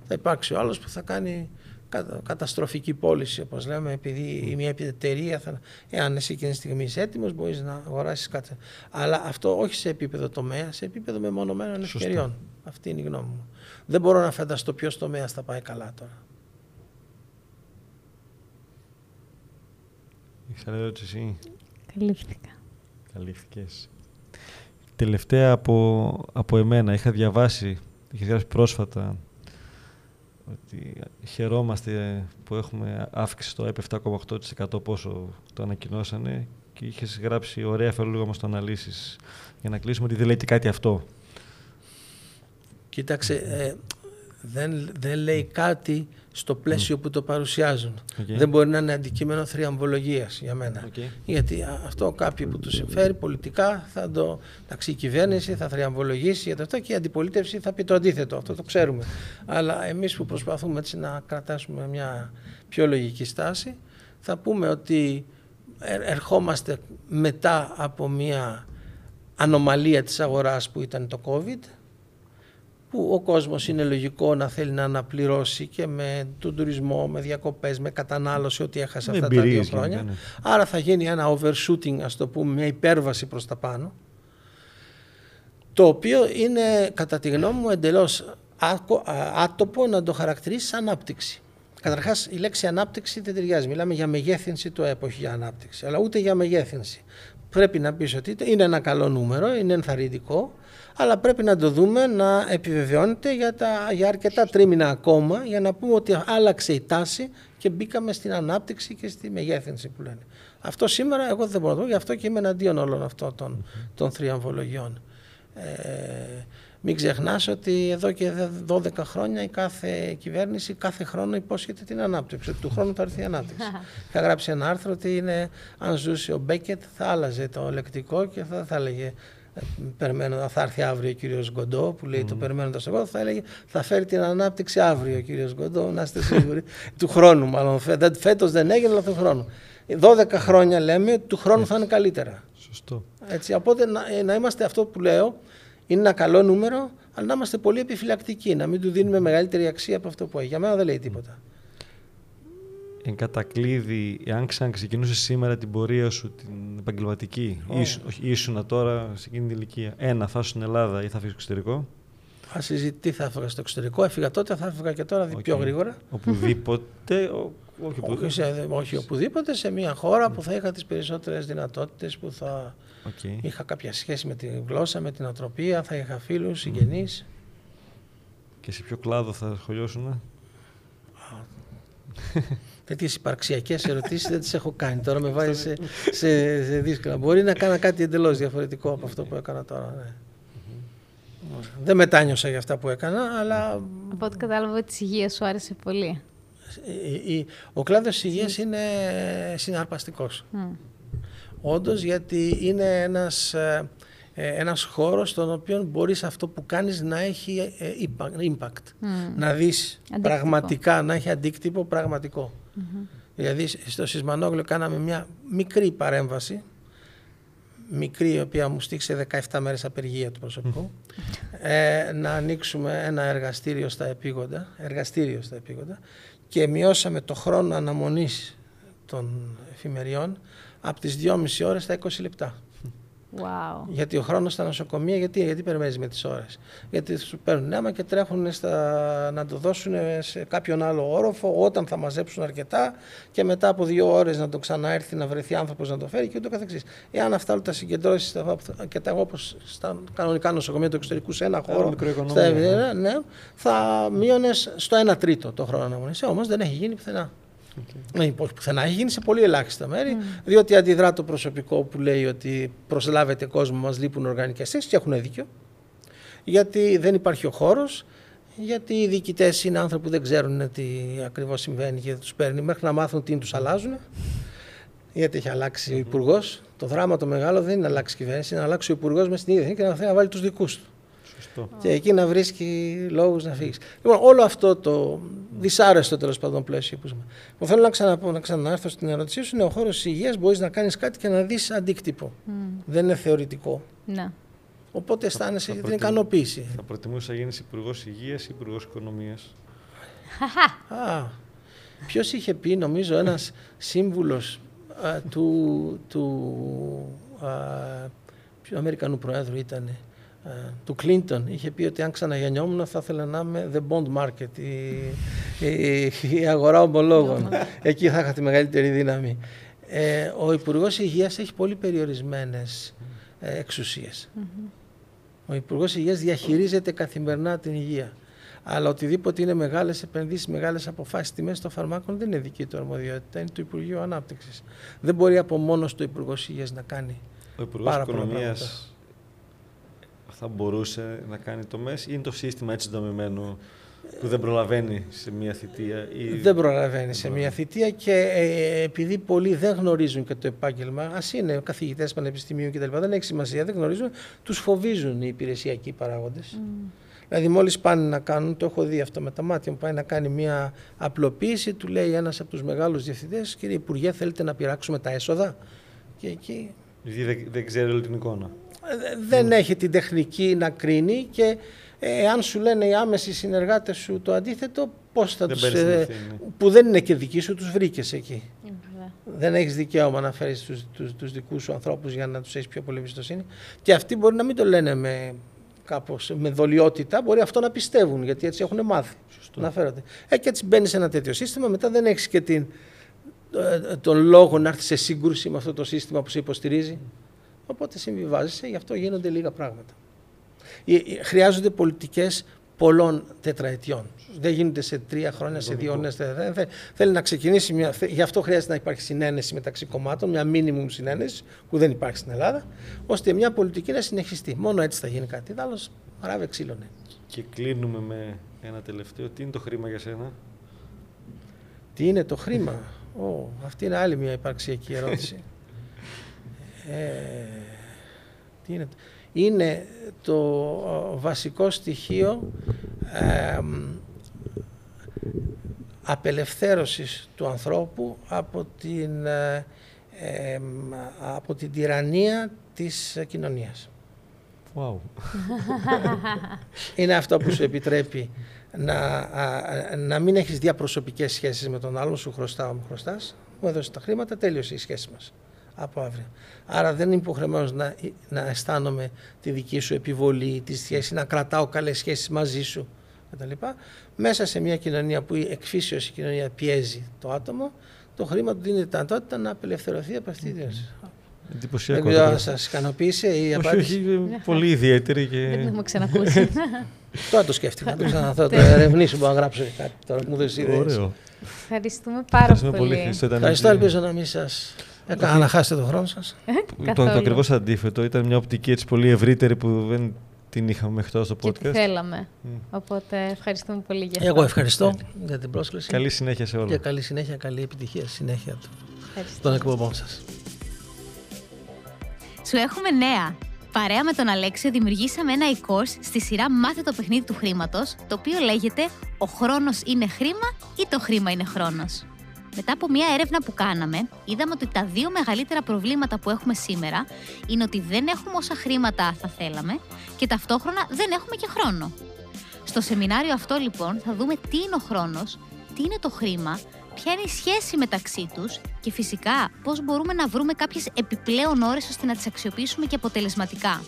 Θα υπάρξει ο άλλος που θα κάνει καταστροφική πώληση, όπως λέμε, επειδή η μια εταιρεία, θα, εάν εσύ εκείνη τη στιγμή είσαι έτοιμος, μπορείς να αγοράσεις κάτι. Αλλά αυτό όχι σε επίπεδο τομέα, σε επίπεδο μεμονωμένων ευκαιριών. Αυτή είναι η γνώμη μου. Δεν μπορώ να φανταστώ ποιος τομέας θα πάει καλά τώρα. Έχεις άλλη ερώτηση; Εσύ. Καλύφθηκα. Καλύφθηκες. Τελευταία από, από εμένα, είχα διαβάσει, είχα διαβάσει πρόσφατα ότι χαιρόμαστε που έχουμε αύξηση στο ΕΠ 7,8% πόσο το ανακοινώσανε και είχες γράψει ωραία θέλω λίγο όμως το αναλύσεις για να κλείσουμε ότι δεν λέει και κάτι αυτό. Κοίταξε, ε, δεν, δεν λέει κάτι στο πλαίσιο που το παρουσιάζουν. Δεν μπορεί να είναι αντικείμενο θριαμβολογίας για μένα. Γιατί αυτό κάποιοι που του συμφέρει πολιτικά θα το. Εντάξει, η κυβέρνηση θα θριαμβολογήσει για το αυτό και η αντιπολίτευση θα πει το αντίθετο. Αυτό το ξέρουμε. Αλλά εμείς που προσπαθούμε έτσι να κρατάσουμε μια πιο λογική στάση, θα πούμε ότι ερχόμαστε μετά από μια ανομαλία της αγοράς που ήταν το COVID που ο κόσμος είναι λογικό να θέλει να αναπληρώσει και με τον τουρισμό, με διακοπές, με κατανάλωση, ό,τι έχασε αυτά τα δύο χρόνια. Ναι. Άρα θα γίνει ένα overshooting, ας το πούμε, μια υπέρβαση προς τα πάνω, το οποίο είναι, κατά τη γνώμη μου, εντελώς άτοπο να το χαρακτηρίσει ανάπτυξη. Καταρχάς, η λέξη ανάπτυξη δεν ταιριάζει. Μιλάμε για μεγέθυνση του ΕΠ, όχι για ανάπτυξη. Αλλά ούτε για μεγέθυνση. Πρέπει να πεις ότι είναι ένα καλό νούμερο, είναι ενθαρρυντικό, αλλά πρέπει να το δούμε να επιβεβαιώνεται για, τα, για αρκετά τρίμηνα ακόμα για να πούμε ότι άλλαξε η τάση και μπήκαμε στην ανάπτυξη και στη μεγέθυνση που λένε. Αυτό σήμερα εγώ δεν μπορώ να το πω, γι' αυτό και είμαι εναντίον όλων αυτών των, των θριαμβολογιών. Ε, μην ξεχνάς ότι εδώ και 12 χρόνια η κάθε κυβέρνηση κάθε χρόνο υπόσχεται την ανάπτυξη. Του χρόνου θα έρθει η ανάπτυξη. Είχα γράψει ένα άρθρο ότι είναι, αν ζούσε ο Μπέκετ θα άλλαζε το λεκτικό και θα, θα έλεγε ε, περιμένω, θα έρθει αύριο ο κύριος Γκοντό που λέει mm. το περιμένοντας εγώ θα έλεγε θα φέρει την ανάπτυξη αύριο ο κύριος Γκοντό να είστε σίγουροι του χρόνου μάλλον φέτος δεν έγινε αλλά του χρόνου 12 χρόνια λέμε του χρόνου θα είναι καλύτερα Σωστό. Έτσι, οπότε να, ε, να είμαστε αυτό που λέω είναι ένα καλό νούμερο, αλλά να είμαστε πολύ επιφυλακτικοί, να μην του δίνουμε μεγαλύτερη αξία από αυτό που έχει. Για μένα δεν λέει τίποτα. Εν κατακλείδη, αν ξαναξεκινούσε σήμερα την πορεία σου, την επαγγελματική, oh. ήσου, ήσουν τώρα σε εκείνη την ηλικία, ένα, θα στην Ελλάδα ή θα φύγεις στο εξωτερικό; Θα συζητεί, θα έφυγα στο εξωτερικό. Έφυγα τότε, θα έφυγα και τώρα okay. πιο γρήγορα. Οπουδήποτε. όχι, οπουδήποτε. Όχι, σε, όχι οπουδήποτε, σε μια χώρα που θα είχα τις περισσότερες δυνατότητες, που θα Okay. Είχα κάποια σχέση με τη γλώσσα, με την ατροπία, θα είχα φίλους, συγγενείς. Και σε ποιο κλάδο θα σχολιώσουν. Τέτοιες υπαρξιακές ερωτήσεις δεν τις έχω κάνει. Τώρα με βάζει σε, σε, σε, δύσκολα. Μπορεί να κάνω κάτι εντελώς διαφορετικό από αυτό που έκανα τώρα. Ναι. Δεν μετάνιωσα για αυτά που έκανα, αλλά. Από ό,τι κατάλαβα, η υγείας σου άρεσε πολύ. Ο κλάδος υγείας είναι συναρπαστικός. Όντως γιατί είναι ένας, ε, ε, ένας χώρος στον οποίο μπορείς αυτό που κάνεις να έχει ε, impact, να δεις πραγματικά, να έχει αντίκτυπο Δηλαδή στο Σισμανόγλιο κάναμε μια μικρή παρέμβαση, μικρή η οποία μου στήξε 17 μέρες απεργία του προσωπικού, να ανοίξουμε ένα εργαστήριο στα επίγοντα, εργαστήριο στα επίγοντα και μειώσαμε το χρόνο αναμονής των εφημεριών από τις 2,5 ώρες στα 20 λεπτά. Wow. Γιατί ο χρόνος στα νοσοκομεία, γιατί, γιατί περιμένεις με τις ώρες; Γιατί σου παίρνουν αίμα και τρέχουν στα, να το δώσουν σε κάποιον άλλο όροφο όταν θα μαζέψουν αρκετά και μετά από δύο ώρες να το ξαναέρθει να βρεθεί άνθρωπος να το φέρει και ούτω καθεξής. Εάν αυτά όλα τα συγκεντρώσεις και τα όπως στα κανονικά νοσοκομεία του εξωτερικού σε ένα χώρο, στα, ναι. ναι, θα μείωνες στο 1 τρίτο το χρόνο αναμονή. Ε, Όμως δεν έχει γίνει πουθενά. Okay. Όχι πουθενά, έχει γίνει σε πολύ ελάχιστα μέρη, mm. διότι αντιδρά το προσωπικό που λέει ότι προσλάβετε κόσμο, μας λείπουν οργανικές θέσει και έχουν δίκιο. Γιατί δεν υπάρχει ο χώρος, γιατί οι διοικητές είναι άνθρωποι που δεν ξέρουν τι ακριβώς συμβαίνει και τους παίρνει μέχρι να μάθουν τι τους αλλάζουν. Γιατί έχει αλλάξει ο Υπουργός. Το δράμα το μεγάλο δεν είναι να αλλάξει η κυβέρνηση, είναι να αλλάξει ο Υπουργός μες στην ίδια και να θέλει να βάλει τους δικούς του. Και εκεί να βρίσκει λόγους να φύγεις. Λοιπόν, όλο αυτό το δυσάρεστο τέλος πάντων πλαίσιο που ζούμε. Μου θέλω να, ξαναπώ, να ξανάρθω στην ερώτησή σου. Είναι ο χώρος υγείας, μπορείς να κάνεις κάτι και να δεις αντίκτυπο. Δεν είναι θεωρητικό. Ναι. Οπότε αισθάνεσαι την ικανοποίηση. Θα προτιμούσα να γίνεις υπουργός υγείας ή υπουργός οικονομίας. Ποιος είχε πει, νομίζω, ένας σύμβουλος του, του α, Αμερικανού Προέδρου ήταν ε, του Κλίντον είχε πει ότι αν ξαναγεννιόμουν θα ήθελα να είμαι the bond market, η, η, η αγορά ομολόγων. Εκεί θα είχα τη μεγαλύτερη δύναμη. Ε, ο Υπουργός Υγείας έχει πολύ περιορισμένες ε, εξουσίες. Ο Υπουργός Υγείας διαχειρίζεται καθημερινά την υγεία. Αλλά οτιδήποτε είναι μεγάλες επενδύσεις, μεγάλες αποφάσεις, τιμές των φαρμάκων δεν είναι δική του αρμοδιότητα, είναι του Υπουργείου Ανάπτυξης. Δεν μπορεί από μόνος του Υπουργός Υγείας να κάνει. Ο Υπουργός Οικονομίας θα μπορούσε να κάνει το ΜΕΣ ή είναι το σύστημα έτσι δομημένο που δεν προλαβαίνει σε μια θητεία. Ή... Δεν προλαβαίνει σε μια θητεία και ε, επειδή πολλοί δεν γνωρίζουν και το επάγγελμα, ας είναι καθηγητές πανεπιστημίου κτλ., δεν έχει σημασία, δεν γνωρίζουν, τους φοβίζουν οι υπηρεσιακοί παράγοντες. Mm. Δηλαδή, μόλις πάνε να κάνουν, το έχω δει αυτό με τα μάτια μου, πάει να κάνει μια απλοποίηση, του λέει ένας από τους μεγάλους διευθυντές, κύριε Υπουργέ, θέλετε να πειράξουμε τα έσοδα; Και εκεί. Δηλαδή δεν, δεν ξέρει όλη την εικόνα δεν έχει την τεχνική να κρίνει και αν σου λένε οι άμεσοι συνεργάτες σου το αντίθετο, πώς θα τους, ε, που δεν είναι και δικοί σου, τους βρήκες εκεί. Δεν έχεις δικαίωμα να φέρεις τους, τους, τους δικούς σου ανθρώπους για να τους έχεις πιο πολύ εμπιστοσύνη. Και αυτοί μπορεί να μην το λένε με, κάπως, με δολιότητα, μπορεί αυτό να πιστεύουν, γιατί έτσι έχουν μάθει Σωστό. να φέρονται. Ε, και έτσι μπαίνεις σε ένα τέτοιο σύστημα, μετά δεν έχεις και την, ε, τον λόγο να έρθεις σε σύγκρουση με αυτό το σύστημα που σε υποστηρίζει. Οπότε συμβιβάζεσαι, γι' αυτό γίνονται λίγα πράγματα. Χρειάζονται πολιτικές πολλών τετραετιών. Δεν γίνονται σε τρία χρόνια, σε δύο χρόνια. Θέλει να ξεκινήσει μια. Γι' αυτό χρειάζεται να υπάρχει συνένεση μεταξύ κομμάτων, μια μίνιμουμ συνένεση που δεν υπάρχει στην Ελλάδα, ώστε μια πολιτική να συνεχιστεί. Μόνο έτσι θα γίνει κάτι. Άλλο ράβε ξύλωνε. Και κλείνουμε με ένα τελευταίο. Τι είναι το χρήμα για σένα, Τι είναι το χρήμα; Oh, αυτή είναι άλλη μια υπαρξιακή ερώτηση. ε, τι είναι, είναι το βασικό στοιχείο ε, απελευθέρωσης του ανθρώπου από την, ε, από την τυραννία της κοινωνίας. Wow. Είναι αυτό που σου επιτρέπει να, να μην έχεις διαπροσωπικές σχέσεις με τον άλλον, σου χρωστάω, μου χρωστάς, μου έδωσες τα χρήματα, τέλειωσε η σχέση μας από αύριο. Άρα δεν είμαι υποχρεωμένος να, να αισθάνομαι τη δική σου επιβολή, τη σχέση, να κρατάω καλές σχέσεις μαζί σου κτλ. Μέσα σε μια κοινωνία που εκφύσεως η κοινωνία πιέζει το άτομο, το χρήμα του δίνει τη δυνατότητα να απελευθερωθεί από αυτή τη Εντυπωσιακό. Δεν ξέρω αν σας ικανοποίησε η απάντηση. Όχι, όχι, πολύ ιδιαίτερη. Και... Δεν έχουμε ξανακούσει. Τώρα το σκέφτηκα. Το ξαναθώ, το ερευνήσω, μπορώ να γράψω κάτι τώρα που μου δώσεις Ωραίο. Ευχαριστούμε πάρα πολύ. Ευχαριστώ, ελπίζω να μην σα έκανα να χάσετε τον χρόνο σας. το, το ακριβώς αντίθετο. Ήταν μια οπτική έτσι πολύ ευρύτερη που δεν την είχαμε μέχρι τώρα στο podcast. Και θέλαμε. Οπότε ευχαριστούμε πολύ για αυτό. Εγώ ευχαριστώ για την πρόσκληση. Καλή συνέχεια σε όλα. Και καλή συνέχεια, καλή επιτυχία συνέχεια των εκπομπών σας. Σου έχουμε νέα. Παρέα με τον Αλέξιο δημιουργήσαμε ένα e-course στη σειρά Μάθε το παιχνίδι του χρήματος, το οποίο λέγεται Ο χρόνος είναι χρήμα ή το χρήμα είναι χρόνος. Μετά από μια έρευνα που κάναμε, είδαμε ότι τα δύο μεγαλύτερα προβλήματα που έχουμε σήμερα είναι ότι δεν έχουμε όσα χρήματα θα θέλαμε και ταυτόχρονα δεν έχουμε και χρόνο. Στο σεμινάριο αυτό λοιπόν θα δούμε τι είναι ο χρόνος, τι είναι το χρήμα, ποια είναι η σχέση μεταξύ τους και φυσικά πώς μπορούμε να βρούμε κάποιες επιπλέον ώρες ώστε να τις αξιοποιήσουμε και αποτελεσματικά.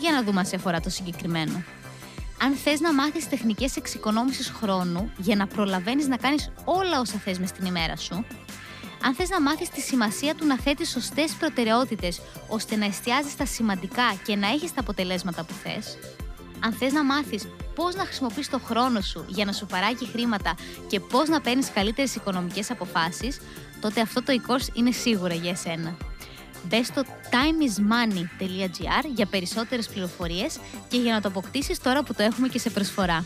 Για να δούμε αν σε αφορά το συγκεκριμένο. Αν θες να μάθεις τεχνικές εξοικονόμησης χρόνου για να προλαβαίνεις να κάνεις όλα όσα θες μες στην ημέρα σου, αν θες να μάθεις τη σημασία του να θέτεις σωστές προτεραιότητες ώστε να εστιάζεις στα σημαντικά και να έχεις τα αποτελέσματα που θες, αν θες να μάθεις πώς να χρησιμοποιείς το χρόνο σου για να σου παράγει χρήματα και πώς να παίρνεις καλύτερες οικονομικές αποφάσεις, τότε αυτό το e-course είναι σίγουρα για εσένα. Μπες στο timeismoney.gr για περισσότερες πληροφορίες και για να το αποκτήσεις τώρα που το έχουμε και σε προσφορά.